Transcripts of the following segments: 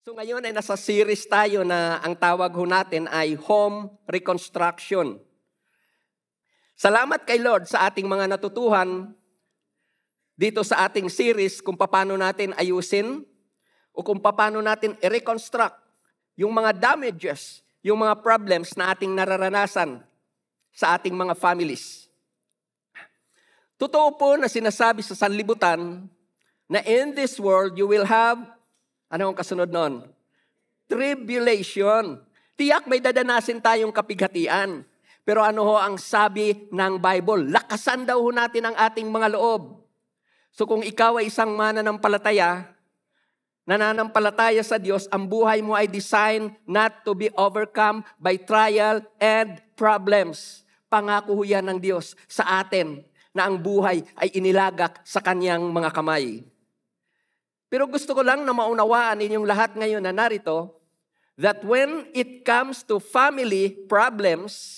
So ngayon ay nasa series tayo na ang tawag ho natin ay home reconstruction. Salamat kay Lord sa ating mga natutuhan dito sa ating series kung paano natin ayusin o kung paano natin i-reconstruct yung mga damages, yung mga problems na ating nararanasan sa ating mga families. Totoo po na sinasabi sa sanlibutan na in this world you will have ano ang kasunod nun? Tribulation. Tiyak may dadanasin tayong kapighatian. Pero ano ho ang sabi ng Bible? Lakasan daw ho natin ang ating mga loob. So kung ikaw ay isang mananampalataya, nananampalataya sa Diyos, ang buhay mo ay designed not to be overcome by trial and problems. Pangako ho yan ng Diyos sa atin na ang buhay ay inilagak sa kanyang mga kamay. Pero gusto ko lang na maunawaan ninyong lahat ngayon na narito that when it comes to family problems,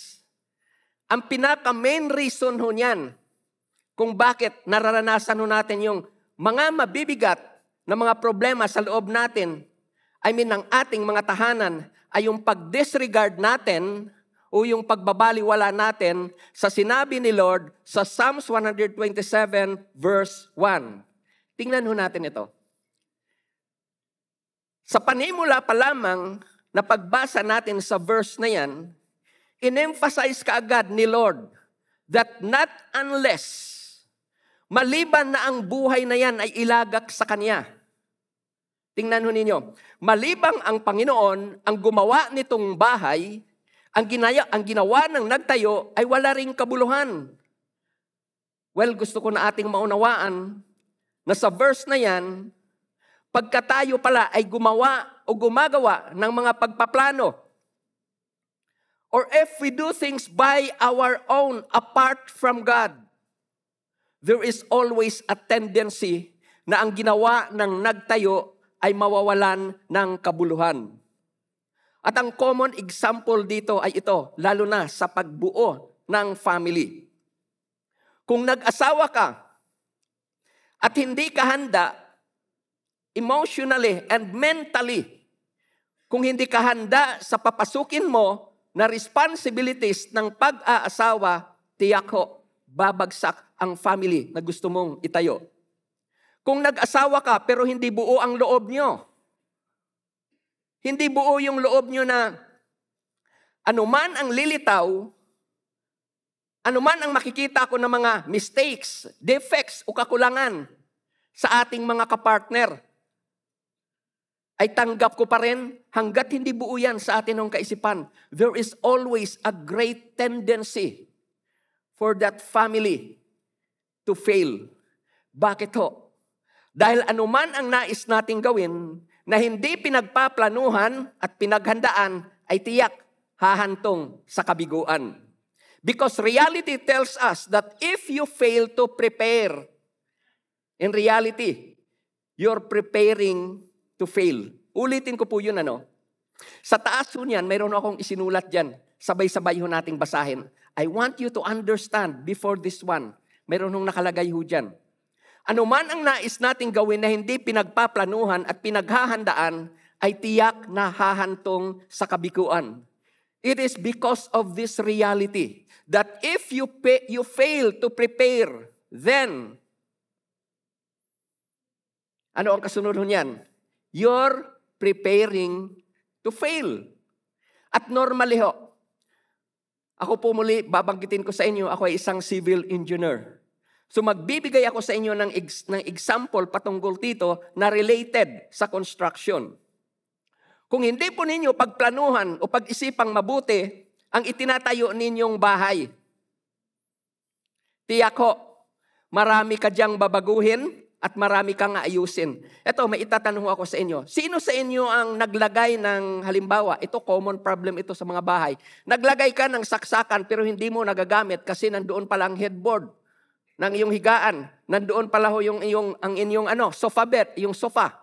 ang pinaka main reason ho niyan kung bakit nararanasan ho natin yung mga mabibigat na mga problema sa loob natin, I mean ng ating mga tahanan, ay yung pag-disregard natin o yung pagbabaliwala natin sa sinabi ni Lord sa Psalms 127 verse 1. Tingnan ho natin ito. Sa panimula pa lamang na pagbasa natin sa verse na yan, in-emphasize kaagad ni Lord that not unless maliban na ang buhay na yan ay ilagak sa Kanya. Tingnan ho ninyo, malibang ang Panginoon ang gumawa nitong bahay, ang, ginaya, ang ginawa ng nagtayo ay wala ring kabuluhan. Well, gusto ko na ating maunawaan na sa verse na yan, pagka tayo pala ay gumawa o gumagawa ng mga pagpaplano, or if we do things by our own apart from God, there is always a tendency na ang ginawa ng nagtayo ay mawawalan ng kabuluhan. At ang common example dito ay ito, lalo na sa pagbuo ng family. Kung nag-asawa ka at hindi ka handa emotionally and mentally, kung hindi ka handa sa papasukin mo na responsibilities ng pag-aasawa, tiyak ho, babagsak ang family na gusto mong itayo. Kung nag-asawa ka pero hindi buo ang loob nyo, hindi buo yung loob nyo na anuman ang lilitaw, anuman ang makikita ko ng mga mistakes, defects o kakulangan sa ating mga kapartner, ay tanggap ko pa rin hanggat hindi buo yan sa atin ng kaisipan. There is always a great tendency for that family to fail. Bakit ho? Dahil anuman ang nais nating gawin na hindi pinagpaplanuhan at pinaghandaan ay tiyak hahantong sa kabiguan. Because reality tells us that if you fail to prepare, in reality, you're preparing to fail. Ulitin ko po yun ano. Sa taas po niyan, mayroon akong isinulat dyan. Sabay-sabay ho nating basahin. I want you to understand before this one. Mayroon hong nakalagay ho dyan. Ano man ang nais nating gawin na hindi pinagpaplanuhan at pinaghahandaan, ay tiyak na hahantong sa kabikuan. It is because of this reality that if you, pay, you fail to prepare, then, ano ang kasunod niyan? You're preparing to fail. At normally ho, ako po muli, babanggitin ko sa inyo, ako ay isang civil engineer. So magbibigay ako sa inyo ng, ex- ng example patungkol dito na related sa construction. Kung hindi po ninyo pagplanuhan o pag-isipang mabuti ang itinatayo ninyong bahay, tiyak ho, marami ka diyang babaguhin at marami kang ayusin. Ito, may itatanong ako sa inyo. Sino sa inyo ang naglagay ng, halimbawa, ito common problem ito sa mga bahay. Naglagay ka ng saksakan pero hindi mo nagagamit kasi nandoon pala ang headboard ng iyong higaan. Nandoon pala ho yung, yung, ang inyong ano, sofa bed, yung sofa.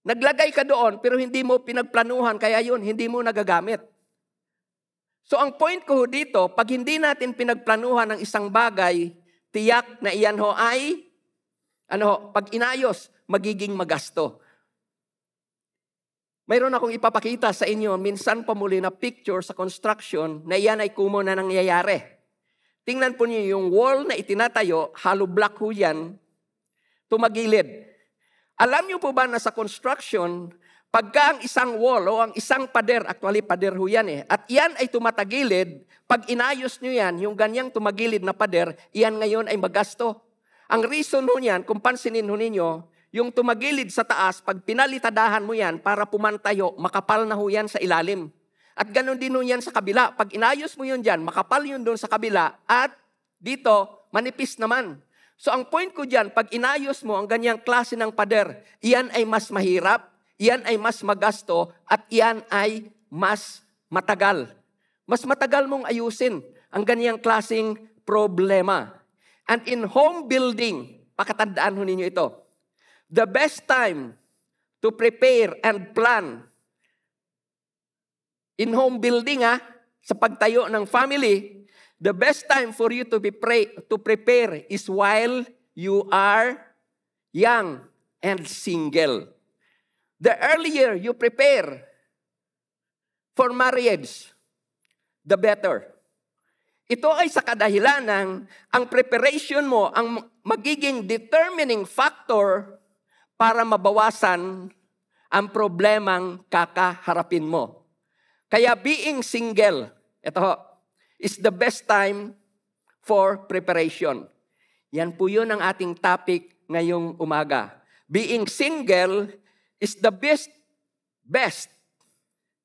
Naglagay ka doon pero hindi mo pinagplanuhan kaya yun, hindi mo nagagamit. So ang point ko dito, pag hindi natin pinagplanuhan ng isang bagay, tiyak na iyan ho ay, ano ho, pag inayos, magiging magasto. Mayroon akong ipapakita sa inyo, minsan pa muli na picture sa construction na iyan ay kumo na nangyayari. Tingnan po niyo yung wall na itinatayo, hollow block ho yan, tumagilid. Alam niyo po ba na sa construction, pagka ang isang wall o ang isang pader, actually pader ho yan eh, at yan ay tumatagilid, pag inayos niyo yan, yung ganyang tumagilid na pader, iyan ngayon ay magasto. Ang reason ho niyan, kung pansinin ho ninyo, yung tumagilid sa taas, pag pinalitadahan mo yan para pumantayo, makapal na ho yan sa ilalim. At ganun din ho yan sa kabila. Pag inayos mo yun dyan, makapal yun doon sa kabila at dito, manipis naman. So ang point ko dyan, pag inayos mo ang ganyang klase ng pader, iyan ay mas mahirap, iyan ay mas magasto, at iyan ay mas matagal. Mas matagal mong ayusin ang ganyang klaseng problema. And in home building, pakatandaan ho ninyo ito, The best time to prepare and plan in home building ha, sa pagtayo ng family, the best time for you to be pray, to prepare is while you are young and single. The earlier you prepare for marriage, the better. Ito ay sa kadahilan ng ang preparation mo, ang magiging determining factor para mabawasan ang problemang kakaharapin mo. Kaya being single, ito ho, is the best time for preparation. Yan po yun ang ating topic ngayong umaga. Being single is the best, best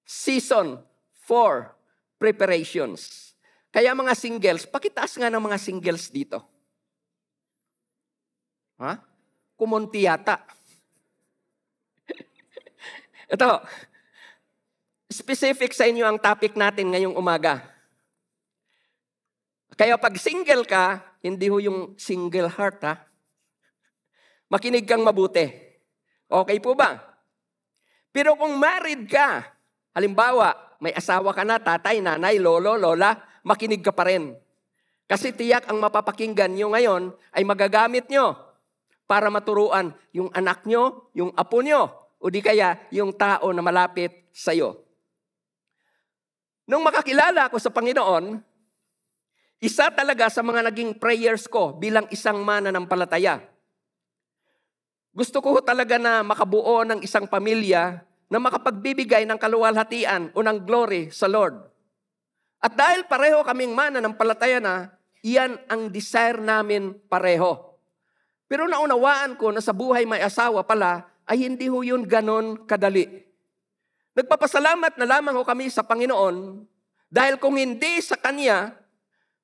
season for preparations. Kaya mga singles, pakitaas nga ng mga singles dito. Ha? Kumunti yata. Ito, specific sa inyo ang topic natin ngayong umaga. Kaya pag single ka, hindi ho yung single heart ha. Makinig kang mabuti. Okay po ba? Pero kung married ka, halimbawa, may asawa ka na, tatay, nanay, lolo, lola, makinig ka pa rin. Kasi tiyak ang mapapakinggan nyo ngayon ay magagamit nyo para maturuan yung anak nyo, yung apo nyo, o di kaya yung tao na malapit sa iyo. Nung makakilala ako sa Panginoon, isa talaga sa mga naging prayers ko bilang isang mananampalataya. Gusto ko talaga na makabuo ng isang pamilya na makapagbibigay ng kaluwalhatian o ng glory sa Lord. At dahil pareho kaming mananampalataya na, iyan ang desire namin pareho. Pero naunawaan ko na sa buhay may asawa pala, ay hindi ho yun ganon kadali. Nagpapasalamat na lamang ho kami sa Panginoon dahil kung hindi sa Kanya,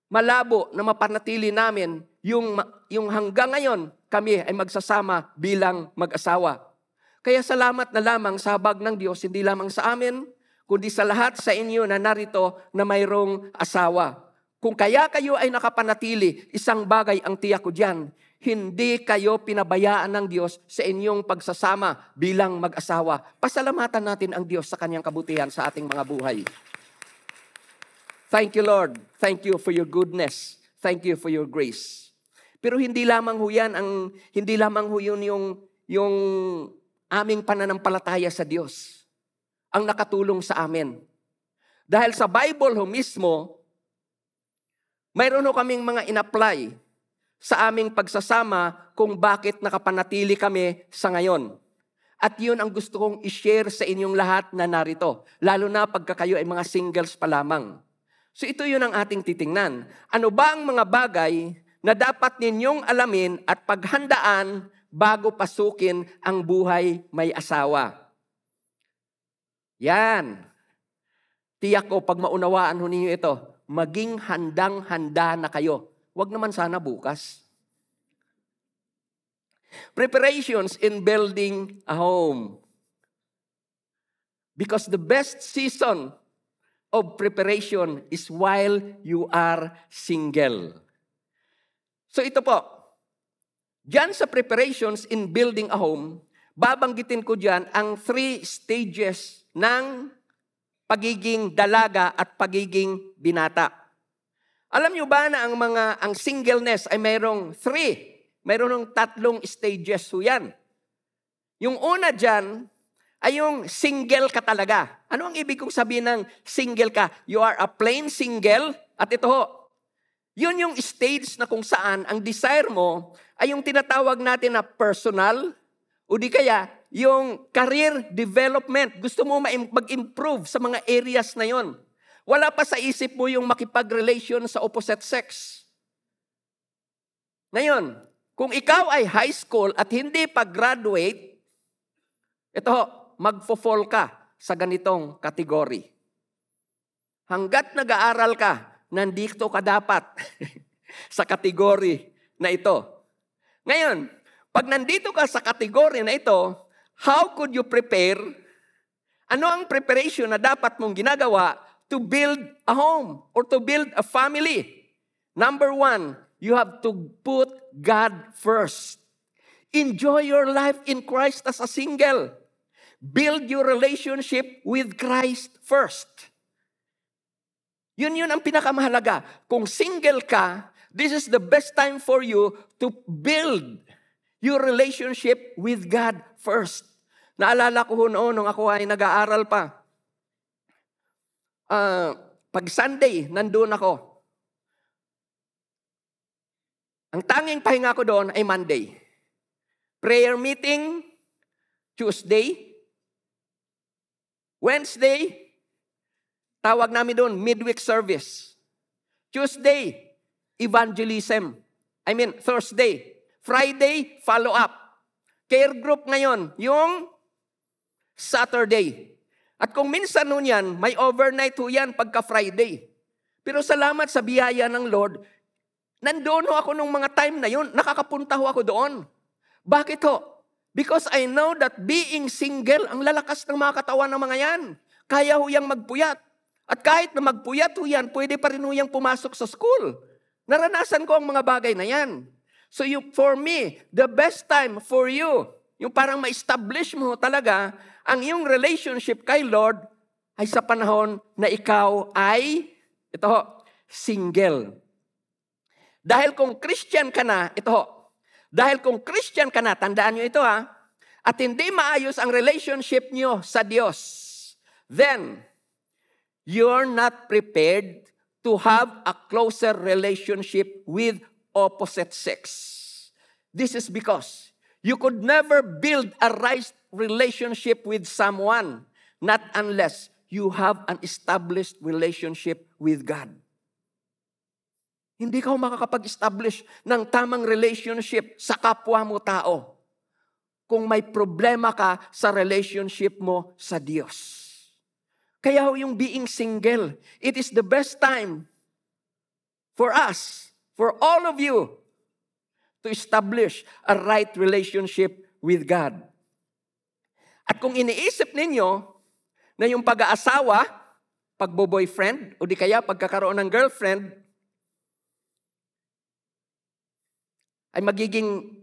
malabo na mapanatili namin yung, yung hanggang ngayon kami ay magsasama bilang mag-asawa. Kaya salamat na lamang sa habag ng Diyos, hindi lamang sa amin, kundi sa lahat sa inyo na narito na mayroong asawa. Kung kaya kayo ay nakapanatili, isang bagay ang tiyak ko diyan, hindi kayo pinabayaan ng Diyos sa inyong pagsasama bilang mag-asawa. Pasalamatan natin ang Diyos sa kanyang kabutihan sa ating mga buhay. Thank you, Lord. Thank you for your goodness. Thank you for your grace. Pero hindi lamang ho yan, ang, hindi lamang ho yun yung, yung aming pananampalataya sa Diyos ang nakatulong sa amin. Dahil sa Bible ho mismo, mayroon ho kaming mga in-apply sa aming pagsasama kung bakit nakapanatili kami sa ngayon. At yun ang gusto kong i-share sa inyong lahat na narito, lalo na pagka kayo ay mga singles pa lamang. So ito yun ang ating titingnan. Ano ba ang mga bagay na dapat ninyong alamin at paghandaan bago pasukin ang buhay may asawa? Yan. Tiyak ko, pag maunawaan ho ninyo ito, maging handang-handa na kayo Huwag naman sana bukas. Preparations in building a home. Because the best season of preparation is while you are single. So ito po, dyan sa preparations in building a home, babanggitin ko dyan ang three stages ng pagiging dalaga at pagiging binata. Alam niyo ba na ang mga ang singleness ay mayroong three, mayroong tatlong stages ho yan. Yung una dyan ay yung single ka talaga. Ano ang ibig kong sabihin ng single ka? You are a plain single. At ito ho, yun yung stage na kung saan ang desire mo ay yung tinatawag natin na personal o di kaya yung career development. Gusto mo mag-improve sa mga areas na yon. Wala pa sa isip mo yung makipag-relation sa opposite sex. Ngayon, kung ikaw ay high school at hindi pa graduate, ito, magfo-fall ka sa ganitong kategory. Hanggat nag-aaral ka, nandito ka dapat sa kategory na ito. Ngayon, pag nandito ka sa kategory na ito, how could you prepare? Ano ang preparation na dapat mong ginagawa to build a home or to build a family? Number one, You have to put God first. Enjoy your life in Christ as a single. Build your relationship with Christ first. Yun yun ang pinakamahalaga. Kung single ka, this is the best time for you to build your relationship with God first. Naalala ko noon nung ako ay nag-aaral pa. Uh, pag Sunday, nandun ako. Ang tanging pahinga ko doon ay Monday. Prayer meeting, Tuesday. Wednesday, tawag namin doon, midweek service. Tuesday, evangelism. I mean, Thursday. Friday, follow-up. Care group ngayon, yung Saturday. At kung minsan nun yan, may overnight ho yan pagka Friday. Pero salamat sa biyaya ng Lord, Nandoon ho ako nung mga time na yun. Nakakapunta ho ako doon. Bakit ho? Because I know that being single, ang lalakas ng mga katawan ng mga yan. Kaya ho yang magpuyat. At kahit na magpuyat yan, pwede pa rin ho yang pumasok sa school. Naranasan ko ang mga bagay na yan. So you, for me, the best time for you, yung parang ma-establish mo talaga ang iyong relationship kay Lord ay sa panahon na ikaw ay, ito ho, single. Dahil kung Christian ka na, ito ho, dahil kung Christian ka na, tandaan nyo ito ha, at hindi maayos ang relationship nyo sa Diyos, then you're not prepared to have a closer relationship with opposite sex. This is because you could never build a right relationship with someone not unless you have an established relationship with God. Hindi ka makakapag-establish ng tamang relationship sa kapwa mo tao kung may problema ka sa relationship mo sa Diyos. Kaya yung being single, it is the best time for us, for all of you, to establish a right relationship with God. At kung iniisip ninyo na yung pag-aasawa, pagbo-boyfriend, o di kaya pagkakaroon ng girlfriend, ay magiging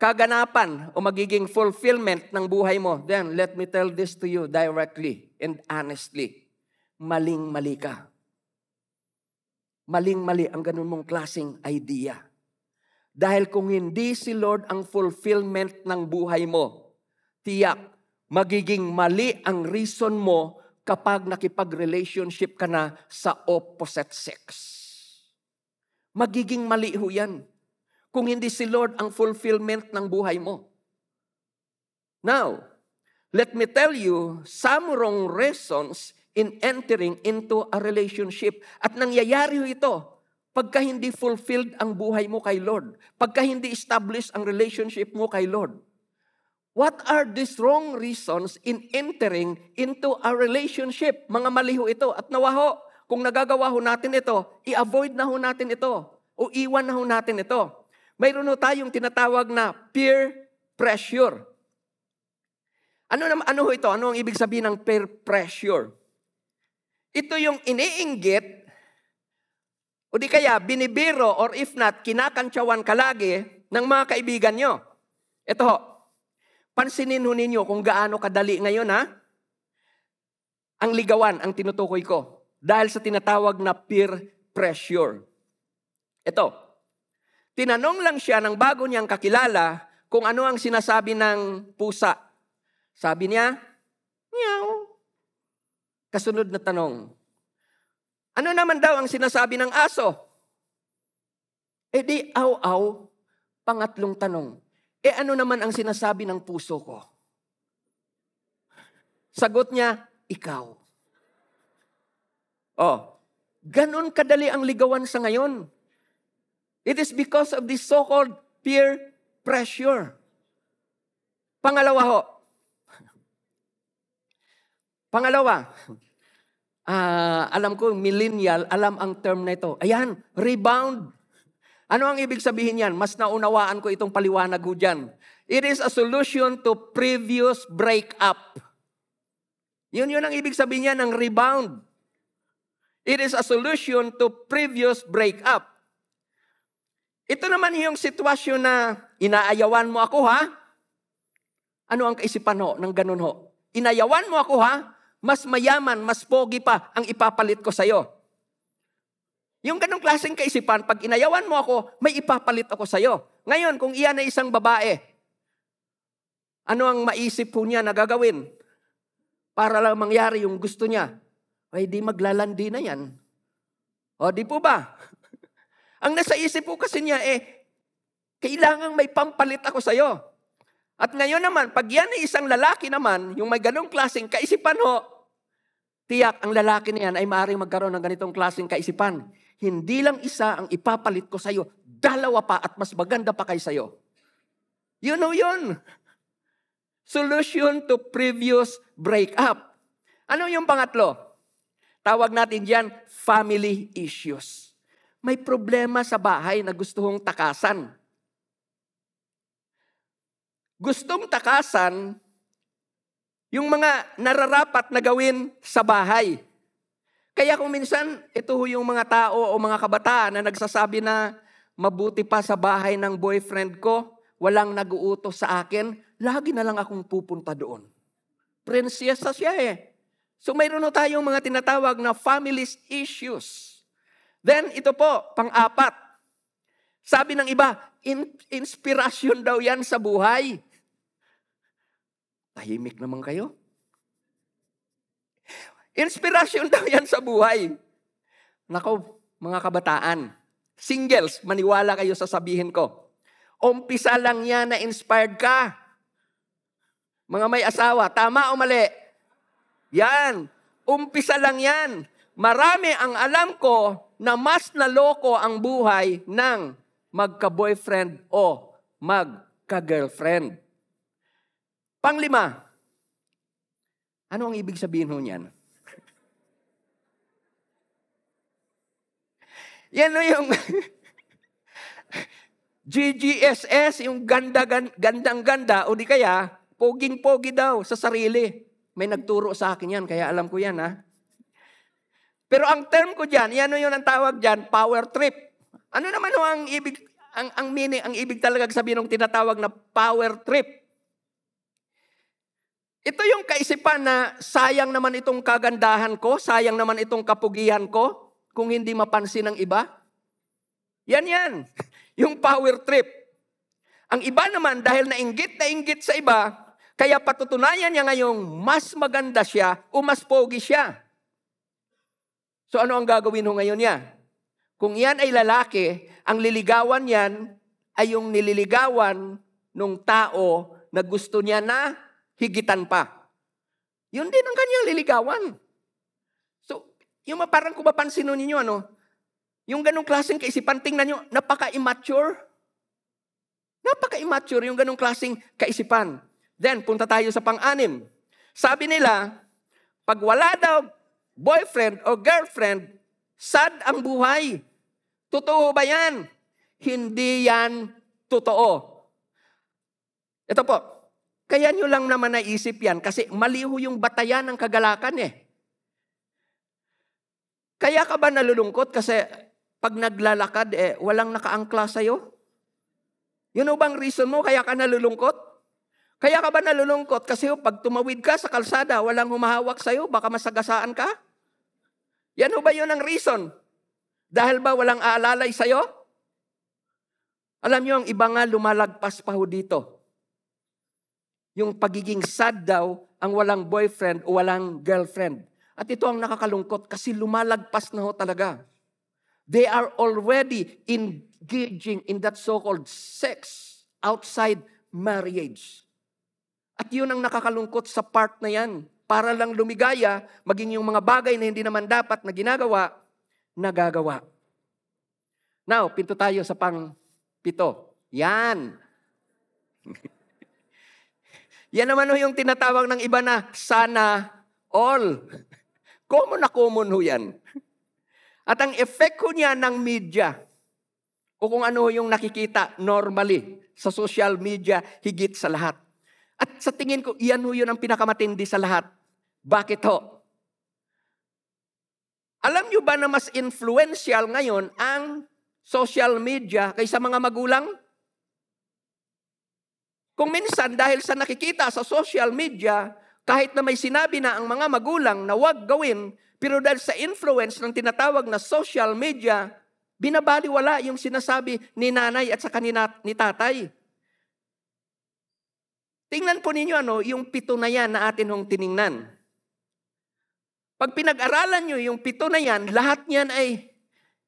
kaganapan o magiging fulfillment ng buhay mo, then let me tell this to you directly and honestly. Maling-mali ka. Maling-mali ang ganun mong klaseng idea. Dahil kung hindi si Lord ang fulfillment ng buhay mo, tiyak, magiging mali ang reason mo kapag nakipag-relationship ka na sa opposite sex. Magiging mali ho yan kung hindi si Lord ang fulfillment ng buhay mo. Now, let me tell you some wrong reasons in entering into a relationship. At nangyayari ito pagka hindi fulfilled ang buhay mo kay Lord. Pagka hindi established ang relationship mo kay Lord. What are these wrong reasons in entering into a relationship? Mga maliho ito. At nawaho, kung nagagawa ho natin ito, i-avoid na ho natin ito. O iwan na ho natin ito. Mayroon no tayong tinatawag na peer pressure. Ano naman ano ito? Ano ang ibig sabihin ng peer pressure? Ito yung iniinggit o di kaya binibiro or if not, kinakantsawan ka lagi ng mga kaibigan nyo. Ito ho, pansinin ho ninyo kung gaano kadali ngayon ha. Ang ligawan ang tinutukoy ko dahil sa tinatawag na peer pressure. Ito, Tinanong lang siya ng bago niyang kakilala kung ano ang sinasabi ng pusa. Sabi niya, meow. Kasunod na tanong, ano naman daw ang sinasabi ng aso? E di, aw-aw, pangatlong tanong, e ano naman ang sinasabi ng puso ko? Sagot niya, ikaw. Oh, ganun kadali ang ligawan sa ngayon. It is because of this so-called peer pressure. Pangalawa ho. Pangalawa, uh, alam ko, millennial, alam ang term na ito. Ayan, rebound. Ano ang ibig sabihin yan? Mas naunawaan ko itong paliwanag ko dyan. It is a solution to previous breakup. Yun yun ang ibig sabihin niya ng rebound. It is a solution to previous breakup. Ito naman yung sitwasyon na inaayawan mo ako ha? Ano ang kaisipan ho ng ganun ho? Inayawan mo ako ha? Mas mayaman, mas pogi pa ang ipapalit ko sa'yo. Yung ganong klaseng kaisipan, pag inayawan mo ako, may ipapalit ako sa'yo. Ngayon, kung iyan ay isang babae, ano ang maisip po niya na gagawin? Para lang mangyari yung gusto niya. Ay di maglalandi na yan. O di po ba? ang nasa isip po kasi niya eh, kailangan may pampalit ako sa'yo. At ngayon naman, pag yan ay isang lalaki naman, yung may ganong klaseng kaisipan ho, tiyak ang lalaki na yan ay maaaring magkaroon ng ganitong klaseng kaisipan. Hindi lang isa ang ipapalit ko sa'yo, dalawa pa at mas maganda pa kay sa'yo. You know yun. Solution to previous breakup. Ano yung pangatlo? Tawag natin diyan family issues. May problema sa bahay na gusto hong takasan gustong takasan yung mga nararapat na gawin sa bahay. Kaya kung minsan, ito yung mga tao o mga kabataan na nagsasabi na mabuti pa sa bahay ng boyfriend ko, walang nag-uutos sa akin, lagi na lang akong pupunta doon. Prinsesa siya eh. So mayroon na tayong mga tinatawag na families issues. Then ito po, pang-apat. Sabi ng iba, in- inspirasyon daw yan sa buhay. Tahimik naman kayo. Inspirasyon daw yan sa buhay. Nako, mga kabataan, singles, maniwala kayo sa sabihin ko. Umpisa lang yan na inspired ka. Mga may asawa, tama o mali? Yan. Umpisa lang yan. Marami ang alam ko na mas naloko ang buhay ng magka-boyfriend o magka-girlfriend. Panglima, ano ang ibig sabihin ho niyan? Yan o yung GGSS, yung ganda, gandang ganda, o di kaya, poging-pogi daw sa sarili. May nagturo sa akin yan, kaya alam ko yan ha. Pero ang term ko diyan, yan o yun ang tawag diyan, power trip. Ano naman ho ang ibig, ang, ang meaning, ang ibig talaga sabihin ng tinatawag na power trip? Ito yung kaisipan na sayang naman itong kagandahan ko, sayang naman itong kapugihan ko, kung hindi mapansin ng iba. Yan yan. Yung power trip. Ang iba naman, dahil nainggit na inggit sa iba, kaya patutunayan niya ngayong mas maganda siya o mas pogi siya. So ano ang gagawin ho ngayon niya? Kung yan ay lalaki, ang liligawan yan ay yung nililigawan ng tao na gusto niya na higitan pa. Yun din ang kanyang liligawan. So, yung parang kung mapansin ninyo, ano, yung ganong klaseng kaisipan, tingnan nyo, napaka-immature. Napaka-immature yung ganong klaseng kaisipan. Then, punta tayo sa pang-anim. Sabi nila, pag wala daw boyfriend o girlfriend, sad ang buhay. Totoo ba yan? Hindi yan totoo. Ito po, kaya nyo lang naman naisip yan kasi maliho yung batayan ng kagalakan eh. Kaya ka ba nalulungkot kasi pag naglalakad eh walang nakaangkla sa'yo? Yun bang reason mo kaya ka nalulungkot? Kaya ka ba nalulungkot kasi pag tumawid ka sa kalsada walang humahawak sa'yo baka masagasaan ka? Yan ba yun ang reason? Dahil ba walang aalalay sa'yo? Alam niyo, ang iba nga lumalagpas pa ho dito Yung pagiging sad daw ang walang boyfriend o walang girlfriend. At ito ang nakakalungkot kasi lumalagpas na ho talaga. They are already engaging in that so-called sex outside marriage. At yun ang nakakalungkot sa part na yan. Para lang lumigaya, maging yung mga bagay na hindi naman dapat na ginagawa, nagagawa. Now, pinto tayo sa pang pito. Yan. Yan naman ho yung tinatawag ng iba na sana all. Common na common ho yan. At ang effect ko niya ng media, o kung ano yung nakikita normally sa social media, higit sa lahat. At sa tingin ko, iyan ho yun ang pinakamatindi sa lahat. Bakit ho? Alam nyo ba na mas influential ngayon ang social media kaysa mga magulang? Kung minsan dahil sa nakikita sa social media, kahit na may sinabi na ang mga magulang na wag gawin, pero dahil sa influence ng tinatawag na social media, binabaliwala yung sinasabi ni nanay at sa kanina ni tatay. Tingnan po ninyo ano, yung pito na yan na atin hong tiningnan. Pag pinag-aralan nyo yung pito na yan, lahat niyan ay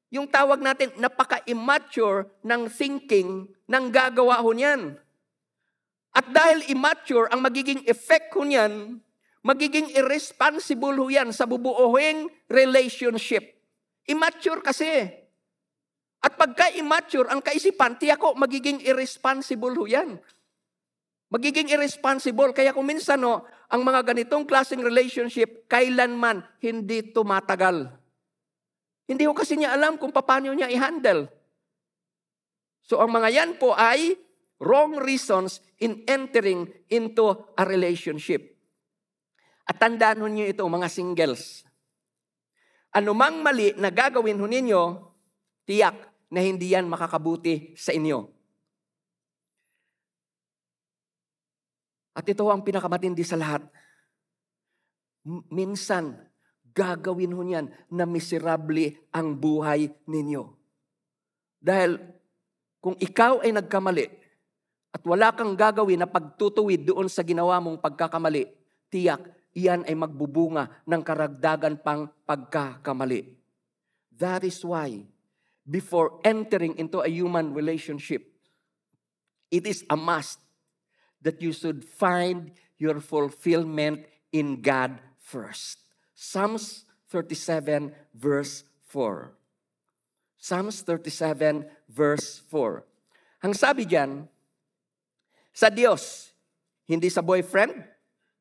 yung tawag natin, napaka-immature ng thinking ng gagawa ho niyan. At dahil immature, ang magiging effect ko niyan, magiging irresponsible ho yan sa bubuohing relationship. Immature kasi. At pagka immature, ang kaisipan, tiyak ko, magiging irresponsible ho yan. Magiging irresponsible. Kaya kung minsan, no, ang mga ganitong klaseng relationship, kailanman hindi tumatagal. Hindi ko kasi niya alam kung paano niya i-handle. So ang mga yan po ay wrong reasons in entering into a relationship. At tandaan niyo ito, mga singles. Anumang mali na gagawin ho ninyo, tiyak na hindi yan makakabuti sa inyo. At ito ang pinakamatindi sa lahat. Minsan, gagawin ho niyan na miserable ang buhay ninyo. Dahil kung ikaw ay nagkamali at wala kang gagawin na pagtutuwid doon sa ginawa mong pagkakamali, tiyak, iyan ay magbubunga ng karagdagan pang pagkakamali. That is why, before entering into a human relationship, it is a must that you should find your fulfillment in God first. Psalms 37 verse 4. Psalms 37 verse 4. Ang sabi diyan, sa Diyos, hindi sa boyfriend,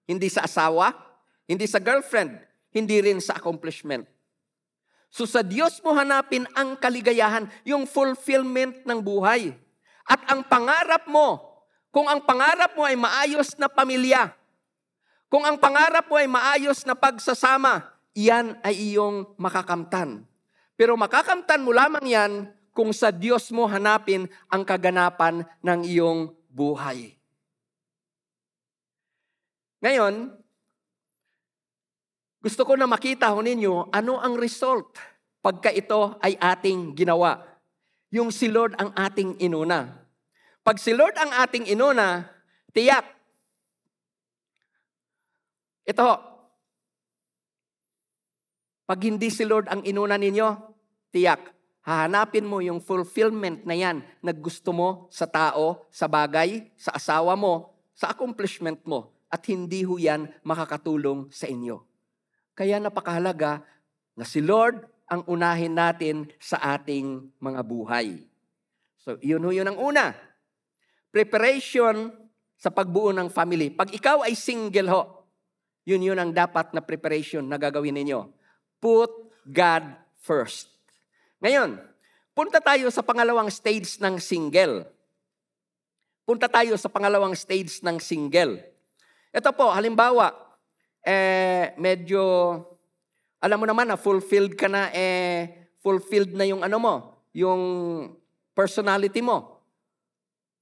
hindi sa asawa, hindi sa girlfriend, hindi rin sa accomplishment. So sa Diyos mo hanapin ang kaligayahan, yung fulfillment ng buhay. At ang pangarap mo kung ang pangarap mo ay maayos na pamilya, kung ang pangarap mo ay maayos na pagsasama, iyan ay iyong makakamtan. Pero makakamtan mo lamang yan kung sa Diyos mo hanapin ang kaganapan ng iyong buhay. Ngayon, gusto ko na makita ho ninyo ano ang result pagka ito ay ating ginawa. Yung si Lord ang ating inuna. Pag si Lord ang ating inuna, tiyak. Ito, pag hindi si Lord ang inuna ninyo, tiyak, hahanapin mo yung fulfillment na yan na gusto mo sa tao, sa bagay, sa asawa mo, sa accomplishment mo. At hindi ho yan makakatulong sa inyo. Kaya napakahalaga na si Lord ang unahin natin sa ating mga buhay. So, yun ho yun ang una preparation sa pagbuo ng family. Pag ikaw ay single ho, yun yun ang dapat na preparation na gagawin ninyo. Put God first. Ngayon, punta tayo sa pangalawang stage ng single. Punta tayo sa pangalawang stage ng single. Ito po, halimbawa, eh, medyo, alam mo naman na fulfilled ka na, eh, fulfilled na yung ano mo, yung personality mo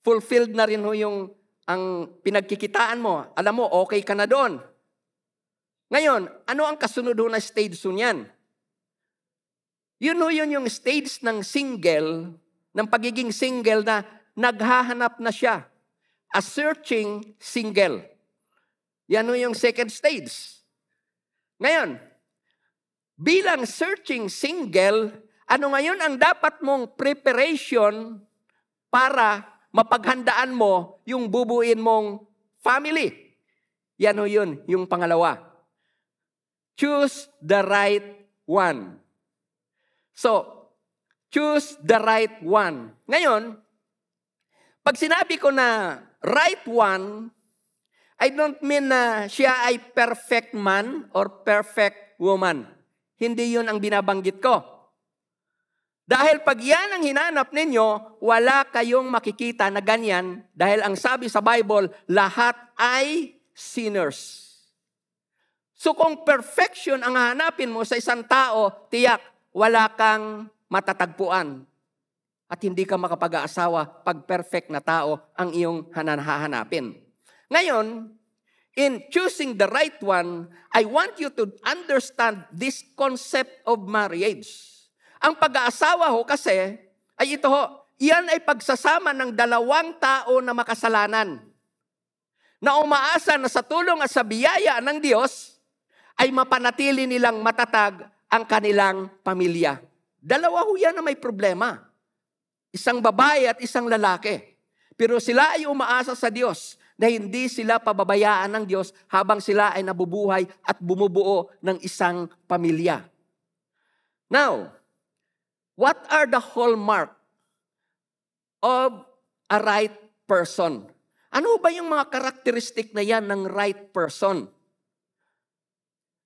fulfilled na rin ho yung ang pinagkikitaan mo. Alam mo, okay ka na doon. Ngayon, ano ang kasunod na stage ho niyan? Yun ho yun yung stage ng single, ng pagiging single na naghahanap na siya. A searching single. Yan ho yung second stage. Ngayon, bilang searching single, ano ngayon ang dapat mong preparation para mapaghandaan mo yung bubuin mong family? Yan yun, yung pangalawa. Choose the right one. So, choose the right one. Ngayon, pag sinabi ko na right one, I don't mean na siya ay perfect man or perfect woman. Hindi yun ang binabanggit ko. Dahil pag yan ang hinanap ninyo, wala kayong makikita na ganyan dahil ang sabi sa Bible, lahat ay sinners. So kung perfection ang hanapin mo sa isang tao, tiyak, wala kang matatagpuan. At hindi ka makapag-aasawa pag perfect na tao ang iyong hahanapin. Ngayon, in choosing the right one, I want you to understand this concept of marriage. Ang pag-aasawa ho kasi, ay ito ho, iyan ay pagsasama ng dalawang tao na makasalanan. Na umaasa na sa tulong at sa biyaya ng Diyos, ay mapanatili nilang matatag ang kanilang pamilya. Dalawa ho yan na may problema. Isang babae at isang lalaki. Pero sila ay umaasa sa Diyos na hindi sila pababayaan ng Diyos habang sila ay nabubuhay at bumubuo ng isang pamilya. Now, what are the hallmark of a right person? Ano ba yung mga karakteristik na yan ng right person?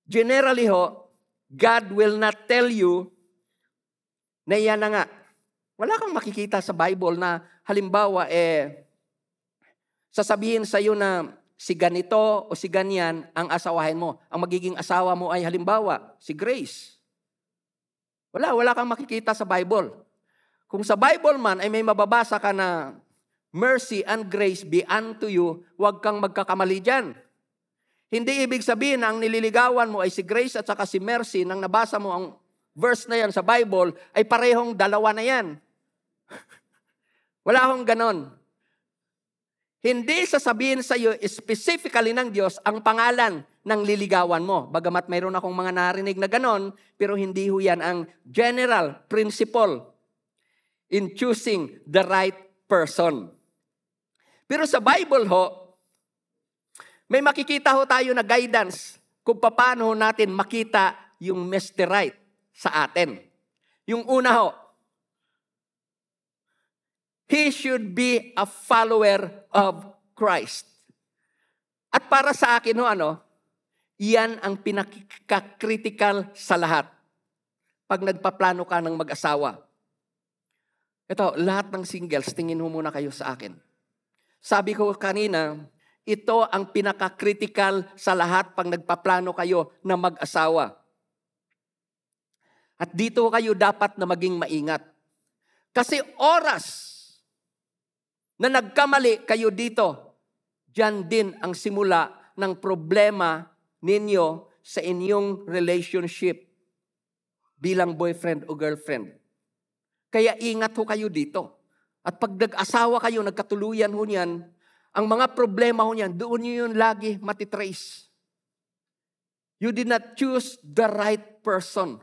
Generally ho, God will not tell you na yan na nga. Wala kang makikita sa Bible na halimbawa eh sasabihin sa iyo na si ganito o si ganyan ang asawahin mo. Ang magiging asawa mo ay halimbawa, si Grace. Wala, wala kang makikita sa Bible. Kung sa Bible man ay may mababasa ka na mercy and grace be unto you, huwag kang magkakamali dyan. Hindi ibig sabihin na ang nililigawan mo ay si Grace at saka si Mercy nang nabasa mo ang verse na yan sa Bible ay parehong dalawa na yan. Wala akong ganon. Hindi sasabihin sa iyo specifically ng Diyos ang pangalan ng liligawan mo. Bagamat mayroon akong mga narinig na ganon, pero hindi ho yan ang general principle in choosing the right person. Pero sa Bible ho, may makikita ho tayo na guidance kung paano ho natin makita yung. Right sa atin. Yung una ho, He should be a follower of Christ. At para sa akin ho, ano, iyan ang pinaka-critical sa lahat. Pag nagpaplano ka ng mag-asawa. Ito, lahat ng singles, tingin mo muna kayo sa akin. Sabi ko kanina, ito ang pinaka-critical sa lahat pag nagpaplano kayo na mag-asawa. At dito kayo dapat na maging maingat. Kasi oras na nagkamali kayo dito, dyan din ang simula ng problema ninyo sa inyong relationship bilang boyfriend o girlfriend. Kaya ingat ho kayo dito. At pag nag-asawa kayo, nagkatuluyan ho niyan, ang mga problema ho niyan, doon nyo yun lagi matitrace. You did not choose the right person.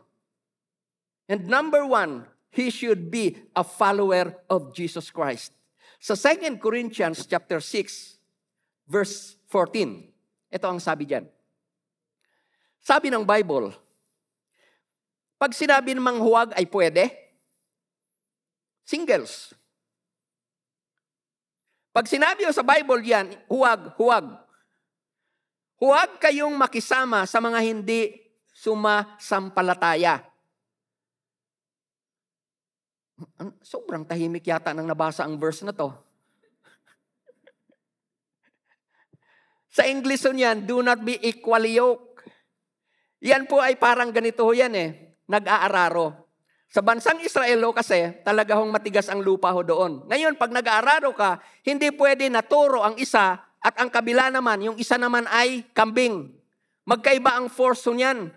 And number one, he should be a follower of Jesus Christ. Sa 2 Corinthians chapter 6, verse 14, ito ang sabi diyan. Sabi ng Bible, pag sinabi namang huwag ay pwede, singles. Pag sinabi sa Bible yan, huwag, huwag. Huwag kayong makisama sa mga hindi sumasampalataya. Sobrang tahimik yata nang nabasa ang verse na to. Sa English niyan, do not be equally yoked. Yan po ay parang ganito ho yan eh, nag-aararo. Sa bansang Israelo kasi, talaga hong matigas ang lupa ho doon. Ngayon, pag nag-aararo ka, hindi pwede naturo ang isa at ang kabila naman, yung isa naman ay kambing. Magkaiba ang force ho niyan.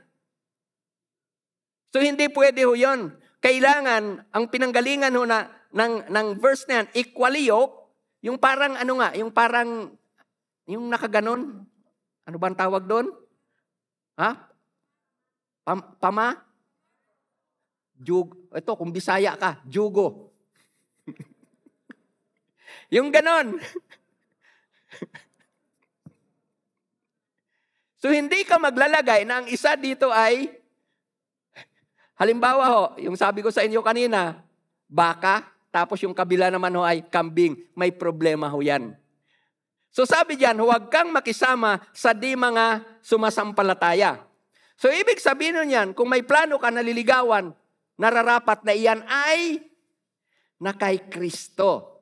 So hindi pwede ho yun kailangan ang pinanggalingan ho na ng, ng verse na yan, equally yoke, yung parang ano nga, yung parang, yung nakaganon, Ano ba ang tawag doon? Ha? Pam, pama? Jug. Ito, kung bisaya ka, jugo. yung ganon. so, hindi ka maglalagay na ang isa dito ay, halimbawa ho, yung sabi ko sa inyo kanina, baka, tapos yung kabila naman ho ay kambing. May problema ho yan. So sabi diyan, huwag kang makisama sa di mga sumasampalataya. So ibig sabihin nun yan, kung may plano ka naliligawan, nararapat na iyan ay na kay Kristo.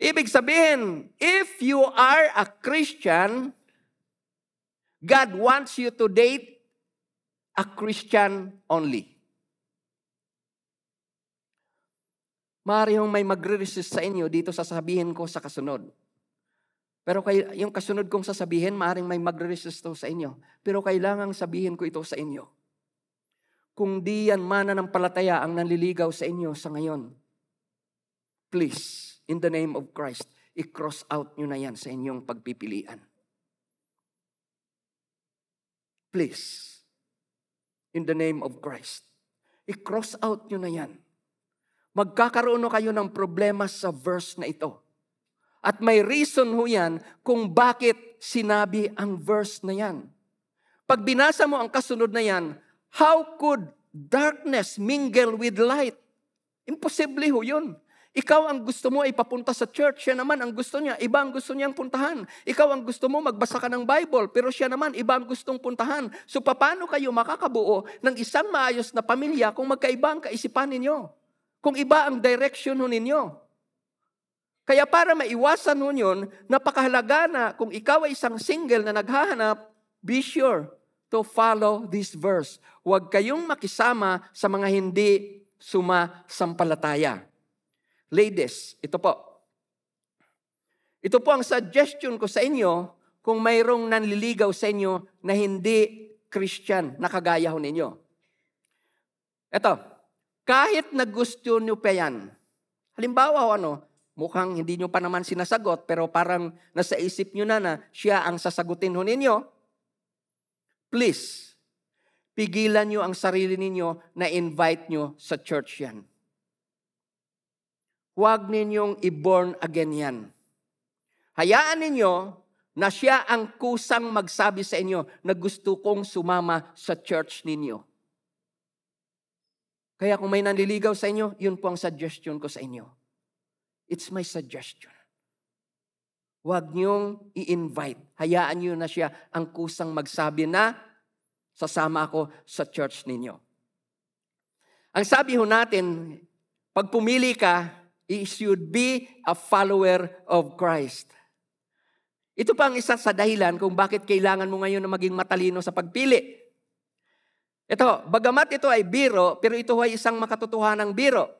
Ibig sabihin, if you are a Christian, God wants you to date a Christian only. Maaari may magre-resist sa inyo dito sasabihin ko sa kasunod. Pero kay, yung kasunod kong sasabihin, maaring may magre-resist sa inyo. Pero kailangang sabihin ko ito sa inyo. Kung di yan mana ng palataya ang nanliligaw sa inyo sa ngayon, please, in the name of Christ, i-cross out nyo na yan sa inyong pagpipilian. Please, in the name of Christ, i-cross out nyo na yan magkakaroon kayo ng problema sa verse na ito. At may reason ho yan kung bakit sinabi ang verse na yan. Pag binasa mo ang kasunod na yan, how could darkness mingle with light? Imposible ho yun. Ikaw ang gusto mo ay papunta sa church, siya naman ang gusto niya, iba ang gusto niyang puntahan. Ikaw ang gusto mo magbasa ka ng Bible, pero siya naman iba ang gustong puntahan. So paano kayo makakabuo ng isang maayos na pamilya kung magkaiba ang kaisipan ninyo? Kung iba ang direction ho ninyo. Kaya para maiwasan ho yun, napakahalaga na kung ikaw ay isang single na naghahanap, be sure to follow this verse. Huwag kayong makisama sa mga hindi sumasampalataya. Ladies, ito po. Ito po ang suggestion ko sa inyo kung mayroong nanliligaw sa inyo na hindi Christian na kagaya ho ninyo. Ito, kahit na gusto nyo pa yan. Halimbawa, ano, mukhang hindi nyo pa naman sinasagot, pero parang nasa isip nyo na na siya ang sasagutin ho ninyo. Please, pigilan nyo ang sarili ninyo na invite nyo sa church yan. Huwag ninyong i-born again yan. Hayaan ninyo na siya ang kusang magsabi sa inyo na gusto kong sumama sa church ninyo. Kaya kung may nanliligaw sa inyo, yun po ang suggestion ko sa inyo. It's my suggestion. Huwag niyong i-invite. Hayaan niyo na siya ang kusang magsabi na sasama ako sa church ninyo. Ang sabi ho natin, pag pumili ka, you should be a follower of Christ. Ito pa ang isa sa dahilan kung bakit kailangan mo ngayon na maging matalino sa pagpili. Ito, bagamat ito ay biro, pero ito ay isang makatotohanang biro.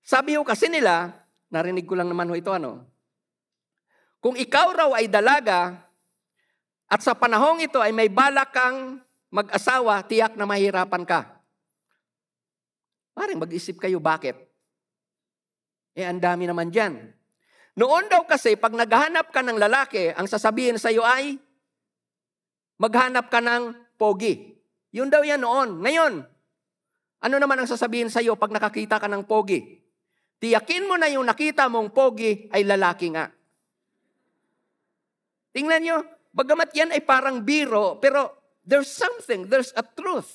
Sabi ho kasi nila, narinig ko lang naman ho ito ano, kung ikaw raw ay dalaga, at sa panahong ito ay may balak kang mag-asawa, tiyak na mahirapan ka. Parang mag-isip kayo, bakit? Eh, ang dami naman dyan. Noon daw kasi, pag naghahanap ka ng lalaki, ang sasabihin sa iyo ay, maghanap ka ng pogi. Yun daw yan noon. Ngayon, ano naman ang sasabihin sa iyo pag nakakita ka ng pogi? Tiyakin mo na yung nakita mong pogi ay lalaki nga. Tingnan nyo, bagamat yan ay parang biro, pero there's something, there's a truth.